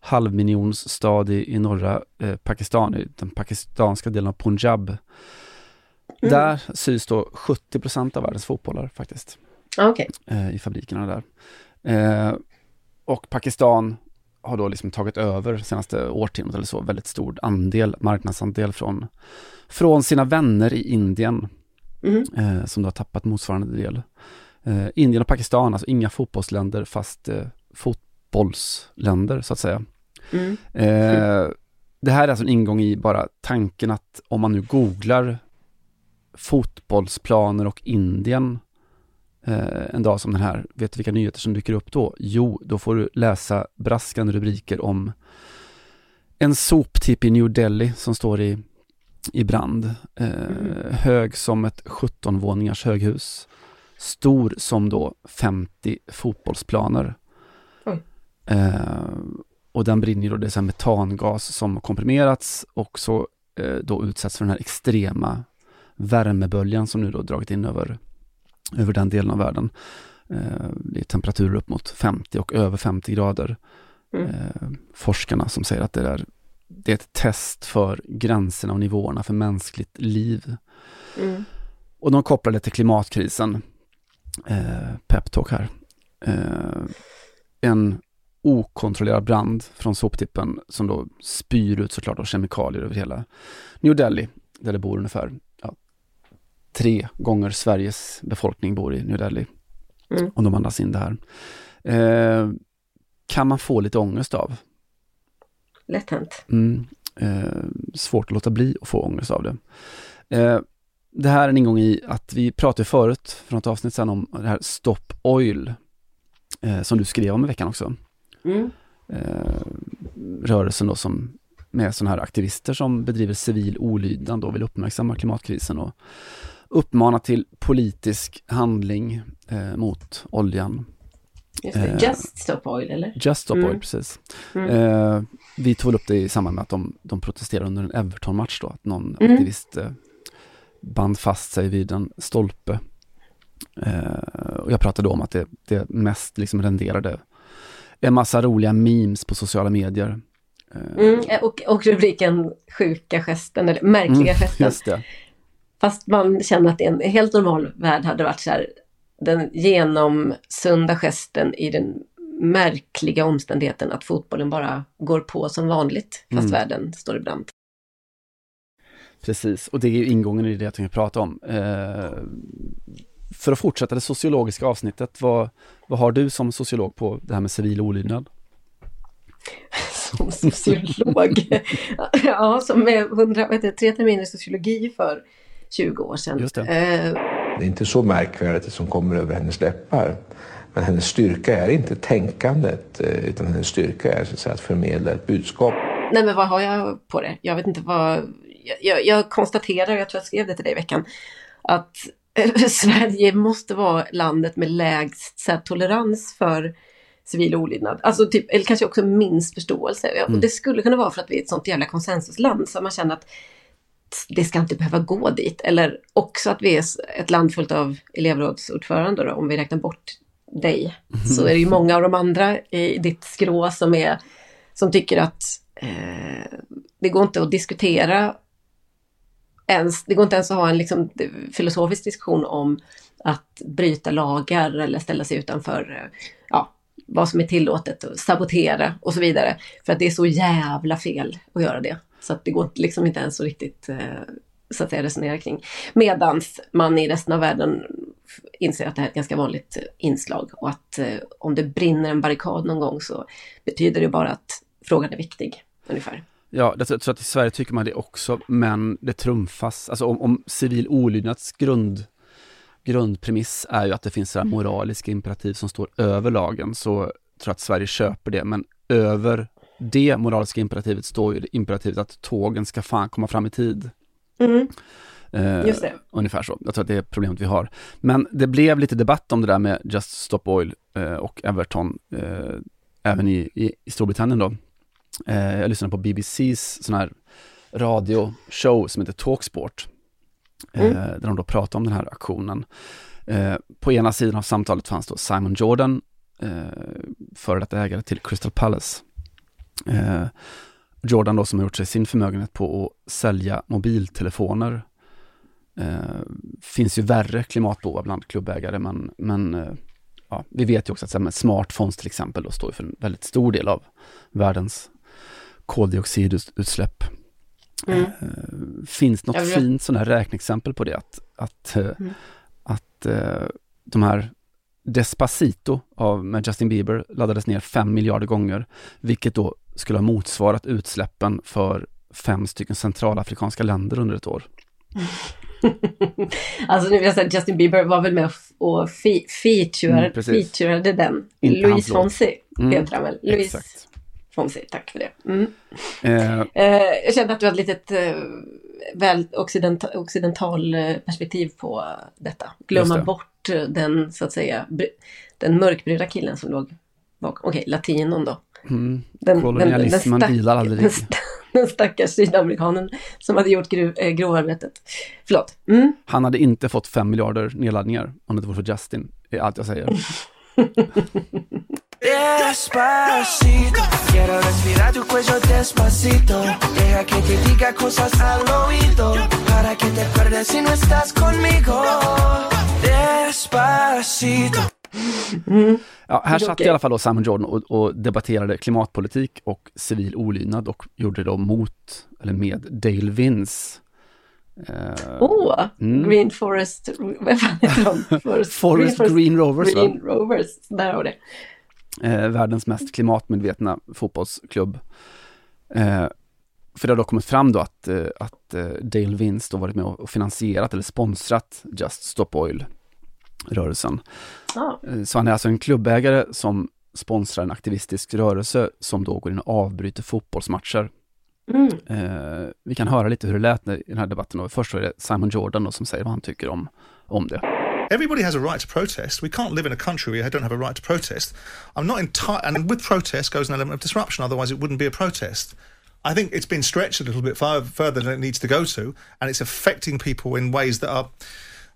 halvmiljons stad i, i norra eh, Pakistan, i den pakistanska delen av Punjab. Mm. Där sys då 70% av världens fotbollar faktiskt. Ah, Okej. eh, i fabrikerna där. Eh, och Pakistan har då liksom tagit över senaste årtiondet eller så, väldigt stor andel, marknadsandel från, från sina vänner i Indien, Mhm. eh, som då har tappat motsvarande del. Eh, Indien och Pakistan, alltså inga fotbollsländer, fast eh, fotbollsländer så att säga. Mm. Eh, det här är alltså en ingång i bara tanken att om man nu googlar fotbollsplaner och Indien eh, en dag som den här, vet du vilka nyheter som dyker upp då? Jo, då får du läsa braskande rubriker om en soptipp i New Delhi som står i, i brand. Eh, Mm. Hög som ett 17-våningars höghus. Stor som då 50 fotbollsplaner. Eh, och den brinner ju då, det är så här metangas som komprimerats och så eh, då utsätts för den här extrema värmeböljan som nu då dragit in över, över den delen av världen. Eh, det är temperaturer upp mot 50 och över 50 grader. Mm. Eh, forskarna som säger att det är, det är ett test för gränserna och nivåerna för mänskligt liv. Mm. Och de kopplar det till klimatkrisen. Eh, Peptalk här. Eh, en okontrollerad brand från soptippen som då spyr ut såklart av kemikalier över hela New Delhi, där det bor ungefär ja, tre gånger Sveriges befolkning bor i New Delhi. Mm. Om de andas in det här. Eh, kan man få lite ångest av. Lätt hänt. Mm. Eh, svårt att låta bli att få ångest av det. Eh, det här är en ingång i att vi pratade förut, för något avsnitt sedan, om det här Stop Oil, eh, som du skrev om i veckan också. Mm. Eh, rörelsen då som med sådana här aktivister som bedriver civil olydnad och vill uppmärksamma klimatkrisen och uppmana till politisk handling eh, mot oljan. Just det. Eh, Just Stop Oil, eller? Just Stop Mm. Oil, precis. Mm. Eh, vi tog väl upp det i samband med att de, de protesterade under en Everton-match då, att någon Mm. aktivist eh, band fast sig vid en stolpe. Eh, och jag pratade om att det, det mest liksom renderade en massa roliga memes på sociala medier. Eh, Mm. Och, och rubriken sjuka gesten, eller märkliga mm, gesten. Fast man känner att en helt normal värld hade varit så här, den genomsunda gesten i den märkliga omständigheten att fotbollen bara går på som vanligt, fast Mm. världen står i brand. Precis, och det är ingången i det jag tänkte prata om. Eh, för att fortsätta det sociologiska avsnittet, vad, vad har du som sociolog på det här med civil olydnad? Som sociolog. ja, som med 100, vad heter det, tre terminer sociologi för 20 år sedan. Just det. Eh, Det är inte så märkvärdigt det som kommer över hennes läppar. Men hennes styrka är inte tänkandet, eh, utan hennes styrka är så att, säga, att förmedla ett budskap. Nej men vad har jag på det? Jag vet inte vad... Jag, jag, jag konstaterar, jag tror jag skrev det till dig i veckan, att Sverige måste vara landet med lägst här, tolerans för civil olydnad. Alltså typ, eller kanske också minst förståelse. Ja, Och det skulle kunna vara för att vi är ett sånt jävla konsensusland så man känner att det ska inte behöva gå dit. Eller också att vi är ett land fullt av elevrådsordförande då, om vi räknar bort dig. Så är det ju många av de andra i ditt skrå som är som tycker att eh, det går inte att diskutera ens, det går inte ens att ha en liksom, filosofisk diskussion om att bryta lagar eller ställa sig utanför eh, ja, vad som är tillåtet och sabotera och så vidare. För att det är så jävla fel att göra det. Så att det går liksom inte ens att riktigt eh, så att säga resonera kring. Medans man i resten av världen inser att det här är ett ganska vanligt eh, inslag och att eh, om det brinner en barrikad någon gång så betyder det bara att frågan är viktig, ungefär. Ja, jag tror att i Sverige tycker man det också, men det trumfas. Alltså om, om civil olydnads grund, grundpremiss är ju att det finns här moraliska imperativ som står över lagen, så tror jag att Sverige köper det, men över det moraliska imperativet står ju det imperativet att tågen ska fan komma fram i tid. Eh, Just det. Ungefär så. Jag tror att det är problemet vi har. Men det blev lite debatt om det där med Just Stop Oil eh, och Everton, eh, även i, i, i Storbritannien då. Eh, jag lyssnade på BBCs sån här radioshow som heter Talksport. Eh, Mm. Där de då pratade om den här aktionen. Eh, på ena sidan av samtalet fanns då Simon Jordan, eh, före detta ägare till Crystal Palace. Eh, Jordan då som har gjort sig sin förmögenhet på att sälja mobiltelefoner. Eh, finns ju värre klimatbovar bland klubbägare men, men eh, ja, vi vet ju också att här, smartphones till exempel då står för en väldigt stor del av världens koldioxidutsläpp. Mm. Eh, finns något fint sån här räkneexempel på det? Att, att, eh, Mm. att eh, de här Despacito av, med Justin Bieber laddades ner fem miljarder gånger, vilket då skulle ha motsvarat utsläppen för fem stycken centralafrikanska länder under ett år. alltså nu vill jag säga att Justin Bieber var väl med och, fe- feature, Mm, featurade den. Inte hans Louis låt. Fonsi Mm, heter han väl? Louis Exakt. Fonsi, tack för det. Mm. Eh, Eh, jag kände att du hade ett litet eh, väl occidenta- occidental eh, perspektiv på detta. Glömma det. bort den, så att säga, den mörkbruna killen som låg bakom. Okej, latinon då. mm, Den, kolonialismen stack- vilar aldrig. Den, den stackars sydamerikanen som hade gjort gru, eh, grovarbetet. Förlåt. Mm. Han hade inte fått fem miljarder nedladdningar om det inte vore för Justin. Är allt jag säger. Despacito, quiero respirar tu cuello despacito. Deja que te diga cosas al oído, para que te acuerdes si no estás conmigo. Despacito. Ja, här satt Okej. i alla fall då Simon Jordan och, och debatterade klimatpolitik och civil olydnad och gjorde det då mot, eller med Dale Vince, Eh, Åh, Mm. Green Forest, vad fan heter de? Forest, Forest Green Rovers, va? Green Rovers, där har det. Eh, världens mest klimatmedvetna fotbollsklubb. Eh, för det har då kommit fram då att, eh, att eh, Dale Vince då varit med och finansierat eller sponsrat Just Stop Oil-rörelsen. Eh, så han är alltså en klubbägare som sponsrar en aktivistisk rörelse som då går in och avbryter fotbollsmatcher. Mm. Eh, vi kan höra lite hur det lät i den här debatten. Och först var det Simon Jordan då som säger vad han tycker om, om det. Everybody has a right to protest. We can't live in a country where you don't have a right to protest. I'm not entirely, and with protest goes an element of disruption, otherwise, it wouldn't be a protest. I think it's been stretched a little bit far, further than it needs to go to, and it's affecting people in ways that are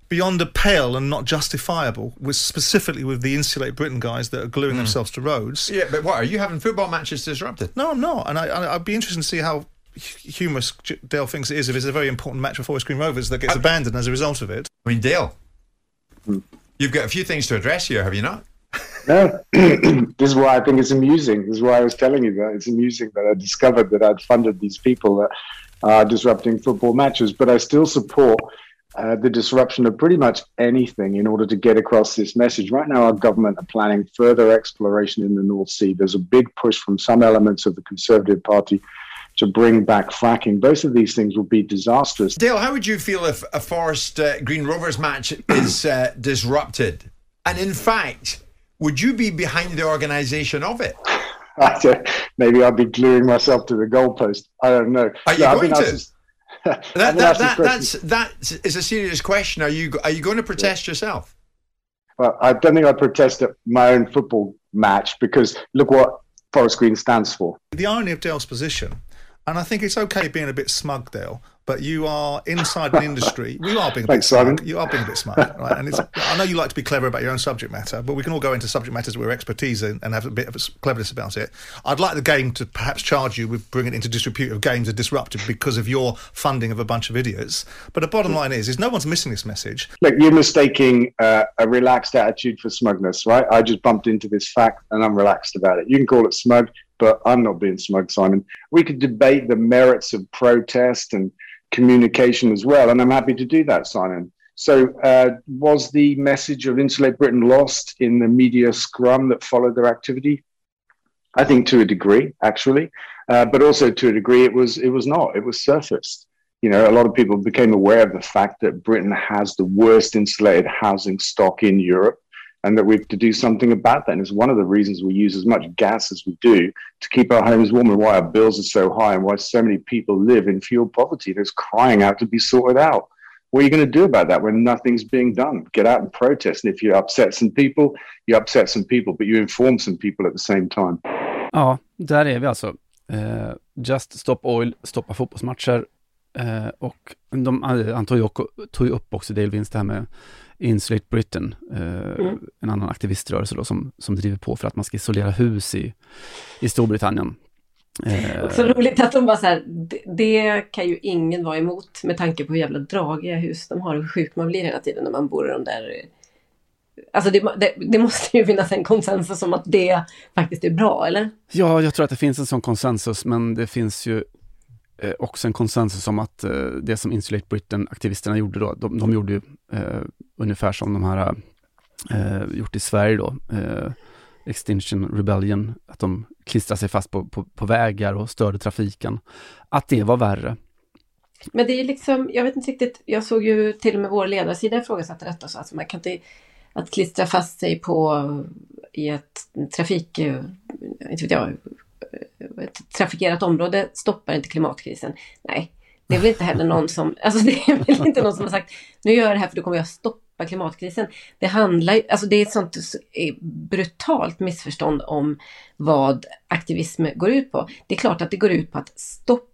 beyond a pale and not justifiable, with specifically with the Insulate Britain guys that are gluing hmm. themselves to roads. Yeah, but what are you having football matches disrupted? No, I'm not, and I, I, I'd be interested to see how hu- humorous Dale thinks it is if it's a very important match for Forest Green Rovers that gets uh, abandoned as a result of it. I mean, Dale, you've got a few things to address here, have you not? No, this is why I think it's amusing. This is why I was telling you that it's amusing that I discovered that I'd funded these people that are disrupting football matches. But I still support uh, the disruption of pretty much anything in order to get across this message. Right now, our government are planning further exploration in the North Sea. There's a big push from some elements of the Conservative Party to bring back fracking. Both of these things will be disastrous. Dale, how would you feel if a Forest uh, Green Rovers match is uh, disrupted? And in fact, would you be behind the organisation of it? I don't- Maybe I'd be gluing myself to the goalpost. I don't know. Are you No, going been asked to? this- That, that, that, that's, that is a serious question. Are you are you going to protest yourself? Well, I don't think I'd protest at my own football match because look what Forest Green stands for. The irony of Dale's position, and I think it's okay being a bit smug, Dale, but you are inside an industry. You are being a Thanks, bit smug. Simon. You are being a bit smug, right? And it's, I know you like to be clever about your own subject matter, but we can all go into subject matters where we're expertise in and have a bit of cleverness about it. I'd like the game to perhaps charge you with bringing it into disrepute of games are disrupted because of your funding of a bunch of idiots. But the bottom line is, is no one's missing this message. Look, you're mistaking uh, a relaxed attitude for smugness, right? I just bumped into this fact and I'm relaxed about it. You can call it smug, but I'm not being smug, Simon. We could debate the merits of protest and communication as well, and I'm happy to do that, Simon. So, uh, was the message of Insulate Britain lost in the media scrum that followed their activity? I think to a degree, actually, uh, but also to a degree, it was it was not. It was surfaced. You know, a lot of people became aware of the fact that Britain has the worst insulated housing stock in Europe, and that we have to do something about that. And it's one of the reasons we use as much gas as we do to keep our homes warm, and why our bills are so high, and why so many people live in fuel poverty. That's crying out to be sorted out. What are you going to do about that when nothing's being done? Get out and protest. And if you upset some people, you upset some people, but you inform some people at the same time. Ja, där är vi alltså. Eh, Just Stop Oil stoppar fotbollsmatcher. Eh, och de, ju, också, tog ju också delvis det här med Insulate Britain, eh, Mm. en annan aktiviströrelse då som, som driver på för att man ska isolera hus i, i Storbritannien. Eh, Så roligt att de bara så här, det, det kan ju ingen vara emot med tanke på hur jävla dragiga hus de har och hur sjuk man blir hela tiden när man bor i de där. Alltså det, det, det måste ju finnas en konsensus om att det faktiskt är bra, eller? Ja, jag tror att det finns en sån konsensus, men det finns ju eh, Eh, också en konsensus om att eh, det som Insulate Britain-aktivisterna gjorde då, de, de gjorde ju eh, ungefär som de här eh, gjort i Sverige då, eh, Extinction Rebellion, att de klistrar sig fast på, på, på vägar och störde trafiken, att det var värre. Men det är liksom, jag vet inte riktigt, jag såg ju till och med vår ledarsida ifrågasatte detta så alltså man kan inte, att klistra fast sig på i ett trafik, eh, inte vet jag, ett trafikerat område stoppar inte klimatkrisen. Nej, det är väl inte heller någon som, alltså det är väl inte någon som har sagt, nu gör jag det här för då kommer jag stoppa klimatkrisen. Det handlar alltså det är ett sånt brutalt missförstånd om vad aktivism går ut på. Det är klart att det går ut på att stoppa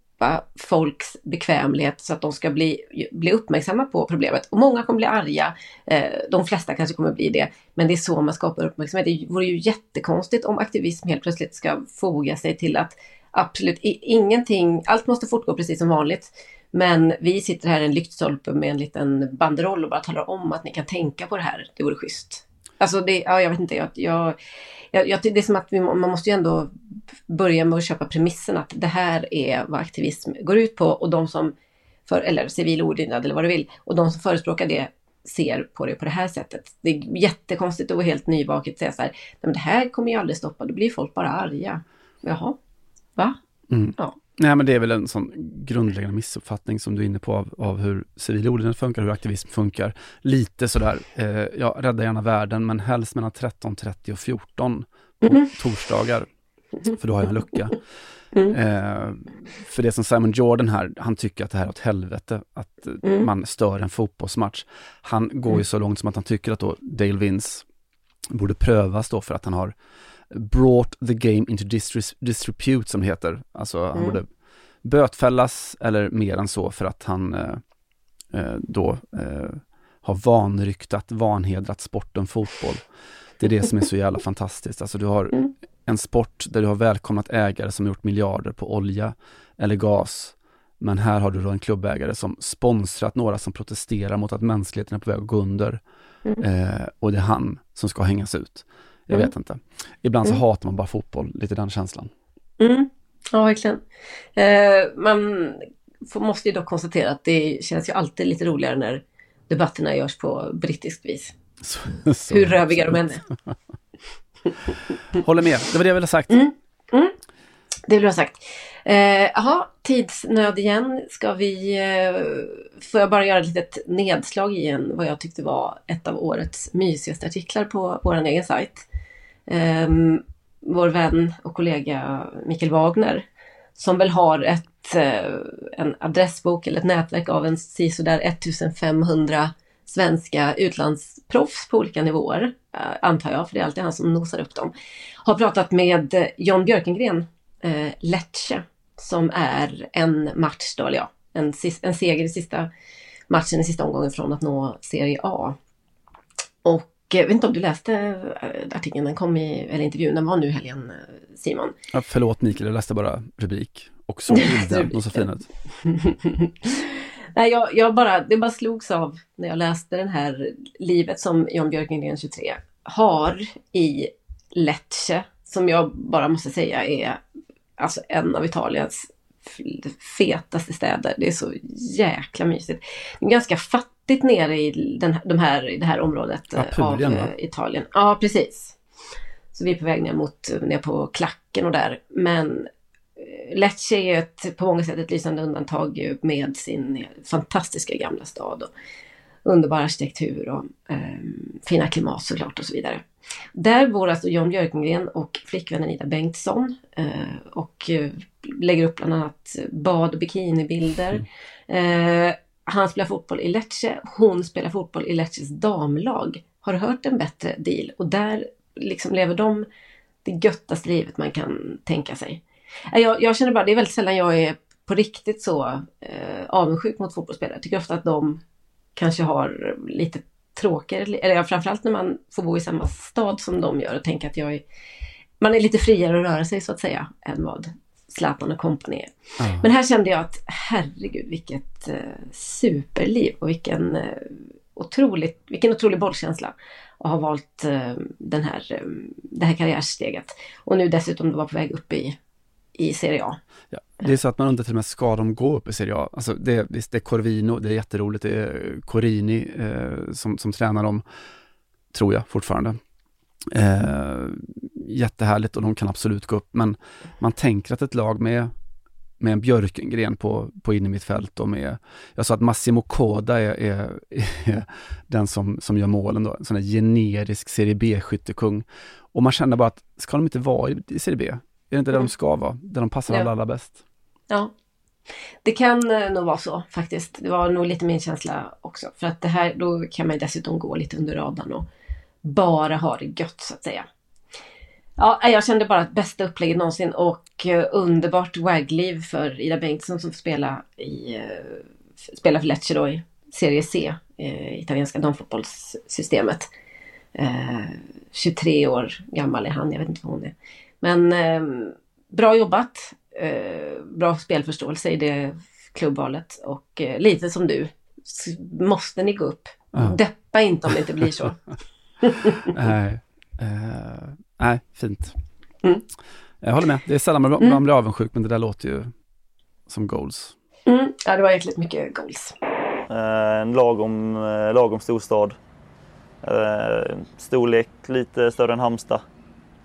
folks bekvämlighet så att de ska bli, bli uppmärksamma på problemet. Och många kommer bli arga, eh, de flesta kanske kommer bli det, men det är så man skapar uppmärksamhet. Det vore ju jättekonstigt om aktivism helt plötsligt ska foga sig till att absolut ingenting, allt måste fortgå precis som vanligt. Men vi sitter här i en lyktstolpe med en liten banderoll och bara talar om att ni kan tänka på det här. Det vore schysst. Alltså det, ja, jag vet inte, jag, jag, jag, jag, det är som att vi, man måste ju ändå börja med att köpa premissen att det här är vad aktivism går ut på och de som för, eller civil olydnad eller vad du vill. Och de som förespråkar det ser på det på det här sättet. Det är jättekonstigt och helt nyvaket att säga så här, Nej, men det här kommer ju aldrig stoppa, då blir folk bara arga. Jaha, va? Mm. Ja. Nej men det är väl en sån grundläggande missuppfattning som du är inne på av, av hur civil olydnad funkar, hur aktivism funkar. Lite sådär, eh, ja, rädda gärna världen, men helst mellan 13.30 och 14 på Mhm. torsdagar. För då har jag en lucka. Mm. Eh, för det som Simon Jordan här, han tycker att det här är åt helvete, att eh, Mm. man stör en fotbollsmatch. Han går ju så långt som att han tycker att då Dale Vince borde prövas då för att han har brought the game into distri- disrepute som det heter. Alltså han Mm. borde bötfällas eller mer än så för att han eh, eh, då eh, har vanryktat, vanhedrat sporten fotboll. Det är det som är så jävla fantastiskt. Alltså du har Mm. en sport där du har välkomnat ägare som gjort miljarder på olja eller gas. Men här har du då en klubbägare som sponsrat några som protesterar mot att mänskligheten är på väg att gå under. Mm. Eh, och det är han som ska hängas ut. Jag Mm. vet inte. Ibland så Mm. hatar man bara fotboll, lite den känslan. Mm. Ja, verkligen. Eh, man måste ju dock konstatera att det känns ju alltid lite roligare när debatterna görs på brittiskt vis. Så, så, Hur röviga de än är. Håller med, det var det jag ville ha sagt. Mm. Mm. Det vill jag ha sagt. Eh, Jaha, tidsnöd igen. Ska vi... Eh, får jag bara göra ett litet nedslag i en, vad jag tyckte var ett av årets mysigaste artiklar på vår egen sajt. Eh, vår vän och kollega Mikael Wagner, som väl har ett, eh, en adressbok eller ett nätverk av en sisådär 1500 svenska utlandsproffs på olika nivåer, eh, antar jag, för det är alltid han som nosar upp dem, har pratat med John Björkengren, eh, Lecce, som är en match då, eller ja, en, en seger i sista matchen i sista omgången från att nå Serie A. Och jag vet inte om du läste eh, artikeln, den kom i, eller intervjun, den var nu helgen, eh, Simon. Ja, förlåt Mikael, jag läste bara rubrik. Och så bilden, och så fin ut. Nej, jag, jag bara, det bara slogs av när jag läste den här livet som Jan Björkengren 23 har i Lecce, som jag bara måste säga är alltså en av Italiens fetaste städer. Det är så jäkla mysigt. Är ganska fattigt nere i, den, de här, i det här området eh, Apulien, av va? eh, Italien. Ja, precis. Så vi är på väg ner, mot, ner på klacken och där. Men eh, Lecce är ett, på många sätt ett lysande undantag med sin fantastiska gamla stad. Och underbar arkitektur och eh, fina klimat såklart och så vidare. Där bor alltså John Björkengren och flickvännen Ida Bengtsson eh, och eh, lägger upp bland annat bad och bikinibilder. Eh, han spelar fotboll i Lecce, hon spelar fotboll i Lecces damlag. Har hört en bättre deal och där liksom lever de det göttaste livet man kan tänka sig. Äh, jag, jag känner bara, det är väldigt sällan jag är på riktigt så eh, avundsjuk mot fotbollsspelare. Jag tycker ofta att de kanske har lite tråkigare, eller ja, framförallt när man får bo i samma stad som de gör och tänka att jag är, man är lite friare att röra sig så att säga än vad Zlatan och kompani. Ja. Men här kände jag att herregud vilket eh, superliv och vilken, eh, otroligt, vilken otrolig bollkänsla och ha valt eh, den här, eh, det här karriärsteget. Och nu dessutom vara på väg upp i, i Serie A. Ja, det är så att man undrar till och med, ska de gå upp i Serie A? Alltså det, visst, det är Corvino, det är jätteroligt, det är Corini eh, som, som tränar dem, tror jag fortfarande. Eh, jättehärligt och de kan absolut gå upp, men man tänker att ett lag med, med en Björkengren på, på in i mitt fält och med, jag sa att Massimo Coda är, är, är den som, som gör målen då, en sån här generisk Serie B-skyttekung. Och man känner bara att, ska de inte vara i, i Serie B? Är det inte där Mm. de ska vara? Där de passar Ja. alla, allra bäst? Ja. Det kan eh, nog vara så faktiskt. Det var nog lite min känsla också. För att det här, då kan man dessutom gå lite under radarn och bara ha det gött så att säga. Ja, jag kände bara att bästa upplägget någonsin och eh, underbart wagliv för Ida Bengtsson som får spela, i, eh, spela för Lecce då i Serie C, eh, italienska damfotbollssystemet. Eh, 23 år gammal är han, jag vet inte vad hon är. Men bra jobbat. Bra spelförståelse i det klubbvalet och lite som du. Måste ni gå upp? Ja. Deppa inte om det inte blir så. Nej, nej, fint. Mm. Jag håller med, det är sällan man, Mm. man blir avundsjuk, men det där låter ju som goals. Mm. Ja, det var jäkligt mycket goals. Eh, en lagom, eh, lagom stor stad. Eh, storlek lite större än Halmstad.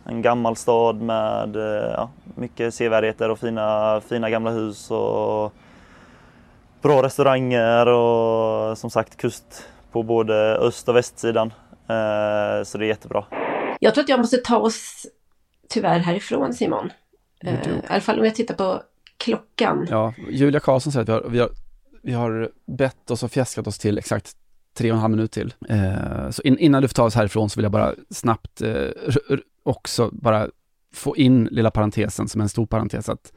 En gammal stad med eh, ja, mycket sevärdheter och fina, fina gamla hus och bra restauranger och som sagt kust på både öst och västsidan. Eh, så det är jättebra. Jag tror att jag måste ta oss tyvärr härifrån Simon. Eh, I alla fall om jag tittar på klockan. Ja, Julia Karlsson säger att vi har, vi har, vi har bett oss och fjäskat oss till exakt tre och en halv minut till. Eh, så in, innan du får ta oss härifrån så vill jag bara snabbt eh, också bara få in lilla parentesen som är en stor parentes att,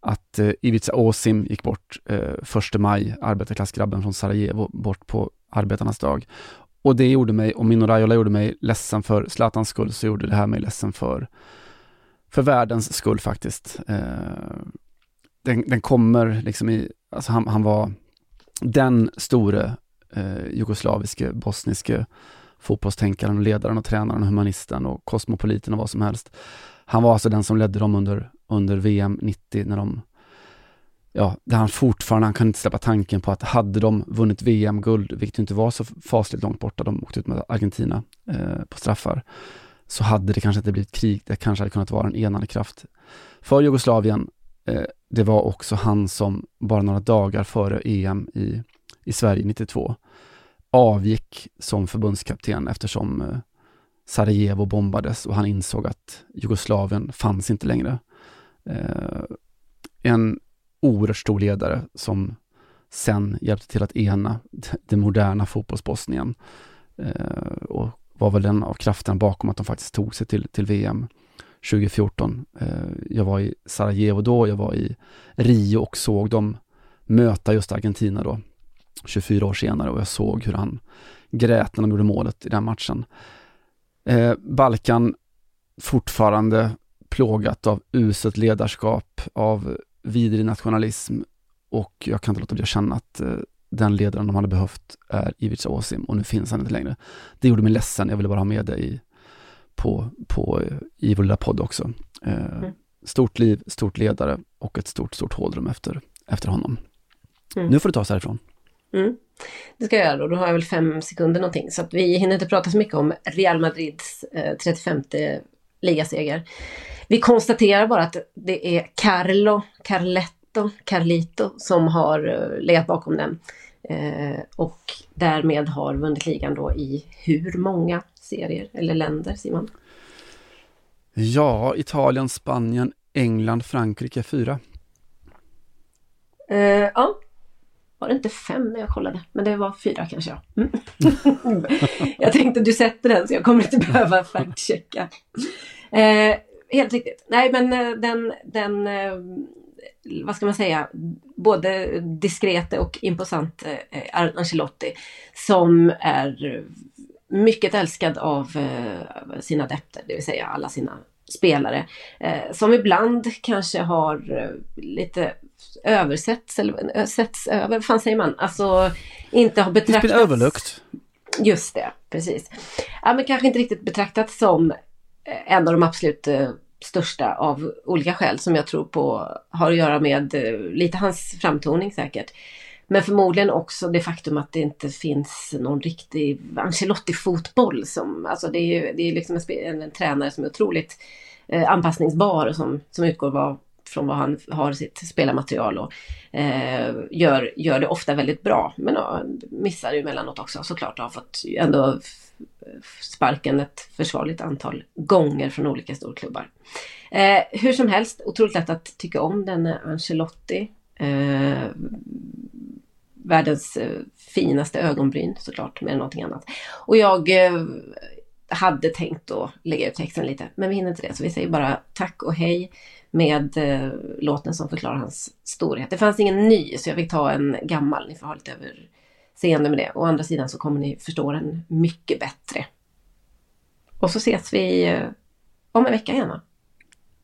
att eh, Ivica Osim gick bort eh, första maj, arbetarklassgrabben från Sarajevo, bort på arbetarnas dag. Och det gjorde mig, och Mino Raiola gjorde mig ledsen för Zlatans skull, så gjorde det här mig ledsen för, för världens skull faktiskt. Eh, den, den kommer liksom i, alltså han, han var den store eh, jugoslaviske, bosniske fotbollstänkaren, och ledaren och tränaren och humanisten och kosmopoliten och vad som helst. Han var alltså den som ledde dem under, under VM 90 när de ja, där han fortfarande, han kan inte släppa tanken på att hade de vunnit VM-guld, vilket inte var så fasligt långt borta, de åkte ut med Argentina eh, på straffar, så hade det kanske inte blivit krig, det kanske hade kunnat vara en enande kraft. För Jugoslavien, eh, det var också han som bara några dagar före EM i, i Sverige 92 avgick som förbundskapten eftersom eh, Sarajevo bombades och han insåg att Jugoslavien fanns inte längre. Eh, en oerhört stor ledare som sen hjälpte till att ena det moderna fotbollsbosnien eh, och var väl den av kraften bakom att de faktiskt tog sig till, till VM 2014. Eh, jag var i Sarajevo då, jag var i Rio och såg dem möta just Argentina då, 24 år senare och jag såg hur han grät när de gjorde målet i den matchen. Eh, Balkan fortfarande plågat av uselt ledarskap, av vidrig nationalism och jag kan inte låta bli att känna att eh, den ledaren de hade behövt är Ivica Osim och nu finns han inte längre. Det gjorde mig ledsen, jag ville bara ha med det i, på, på, i vår lilla podd också. Eh, mm. Stort liv, stort ledare och ett stort, stort hålrum efter, efter honom. Mm. Nu får du ta oss härifrån. Mm. Det ska jag göra då. Då har jag väl fem sekunder någonting. Så att vi hinner inte prata så mycket om Real Madrids eh, 35 ligaseger. Vi konstaterar bara att det är Carlo, Carletto, Carlito som har eh, legat bakom den. Eh, och därmed har vunnit ligan då i hur många serier eller länder Simon? Ja, Italien, Spanien, England, Frankrike fyra. Eh, ja, var det inte fem när jag kollade? Men det var fyra kanske. Mm. jag tänkte du sätter den så jag kommer inte behöva fact-checka. Eh, helt riktigt. Nej men eh, den, den eh, vad ska man säga, både diskrete och imposant eh, Ancelotti som är mycket älskad av sina adepter, det vill säga alla sina spelare. Som ibland kanske har lite översätts eller sätts över, vad fan säger man? Alltså inte har betraktats... Överlukt. Just det, precis. Ja men kanske inte riktigt betraktats som Eh, en av de absolut eh, största av olika skäl som jag tror på har att göra med eh, lite hans framtoning säkert. Men förmodligen också det faktum att det inte finns någon riktig Ancelotti-fotboll. Som, alltså det är ju det är liksom en, en, tränare som är otroligt eh, anpassningsbar och som, som utgår vad, från vad han har sitt spelarmaterial och eh, gör, gör det ofta väldigt bra. Men ja, missar ju emellanåt också såklart och har fått ändå sparken ett försvarligt antal gånger från olika storklubbar. Eh, hur som helst, otroligt lätt att tycka om denne eh, Ancelotti. Eh, världens eh, finaste ögonbryn såklart, mer än någonting annat. Och jag eh, hade tänkt att lägga ut texten lite, men vi hinner inte det. Så vi säger bara tack och hej med eh, låten som förklarar hans storhet. Det fanns ingen ny, så jag fick ta en gammal. Ni får ha lite över seende med det. Å andra sidan så kommer ni förstå den mycket bättre. Och så ses vi eh, om en vecka igen va?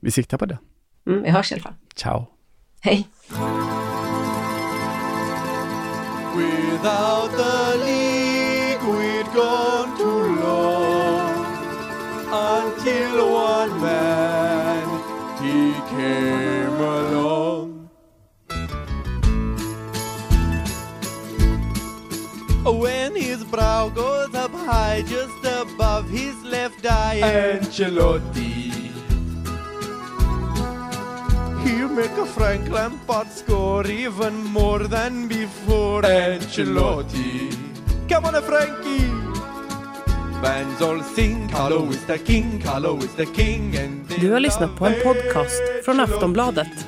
Vi siktar på det. Mm, vi hörs i alla fall. Ciao. Hej. Without the league high just above his left eye. Ancelotti. He'll make a Frank Lampard score even more than before. Ancelotti. Come on, Frankie. Fans all sing, Carlo is the king, Carlo is the king. And Du har lyssnat på en podcast från Aftonbladet.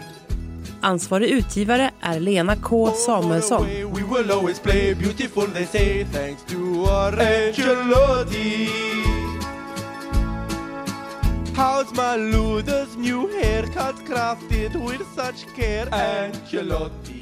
Ansvarig utgivare är Lena K Samuelsson. Will always play beautiful, they say, thanks to our Ancelotti. How's my Luda's new haircut crafted with such care? Ancelotti.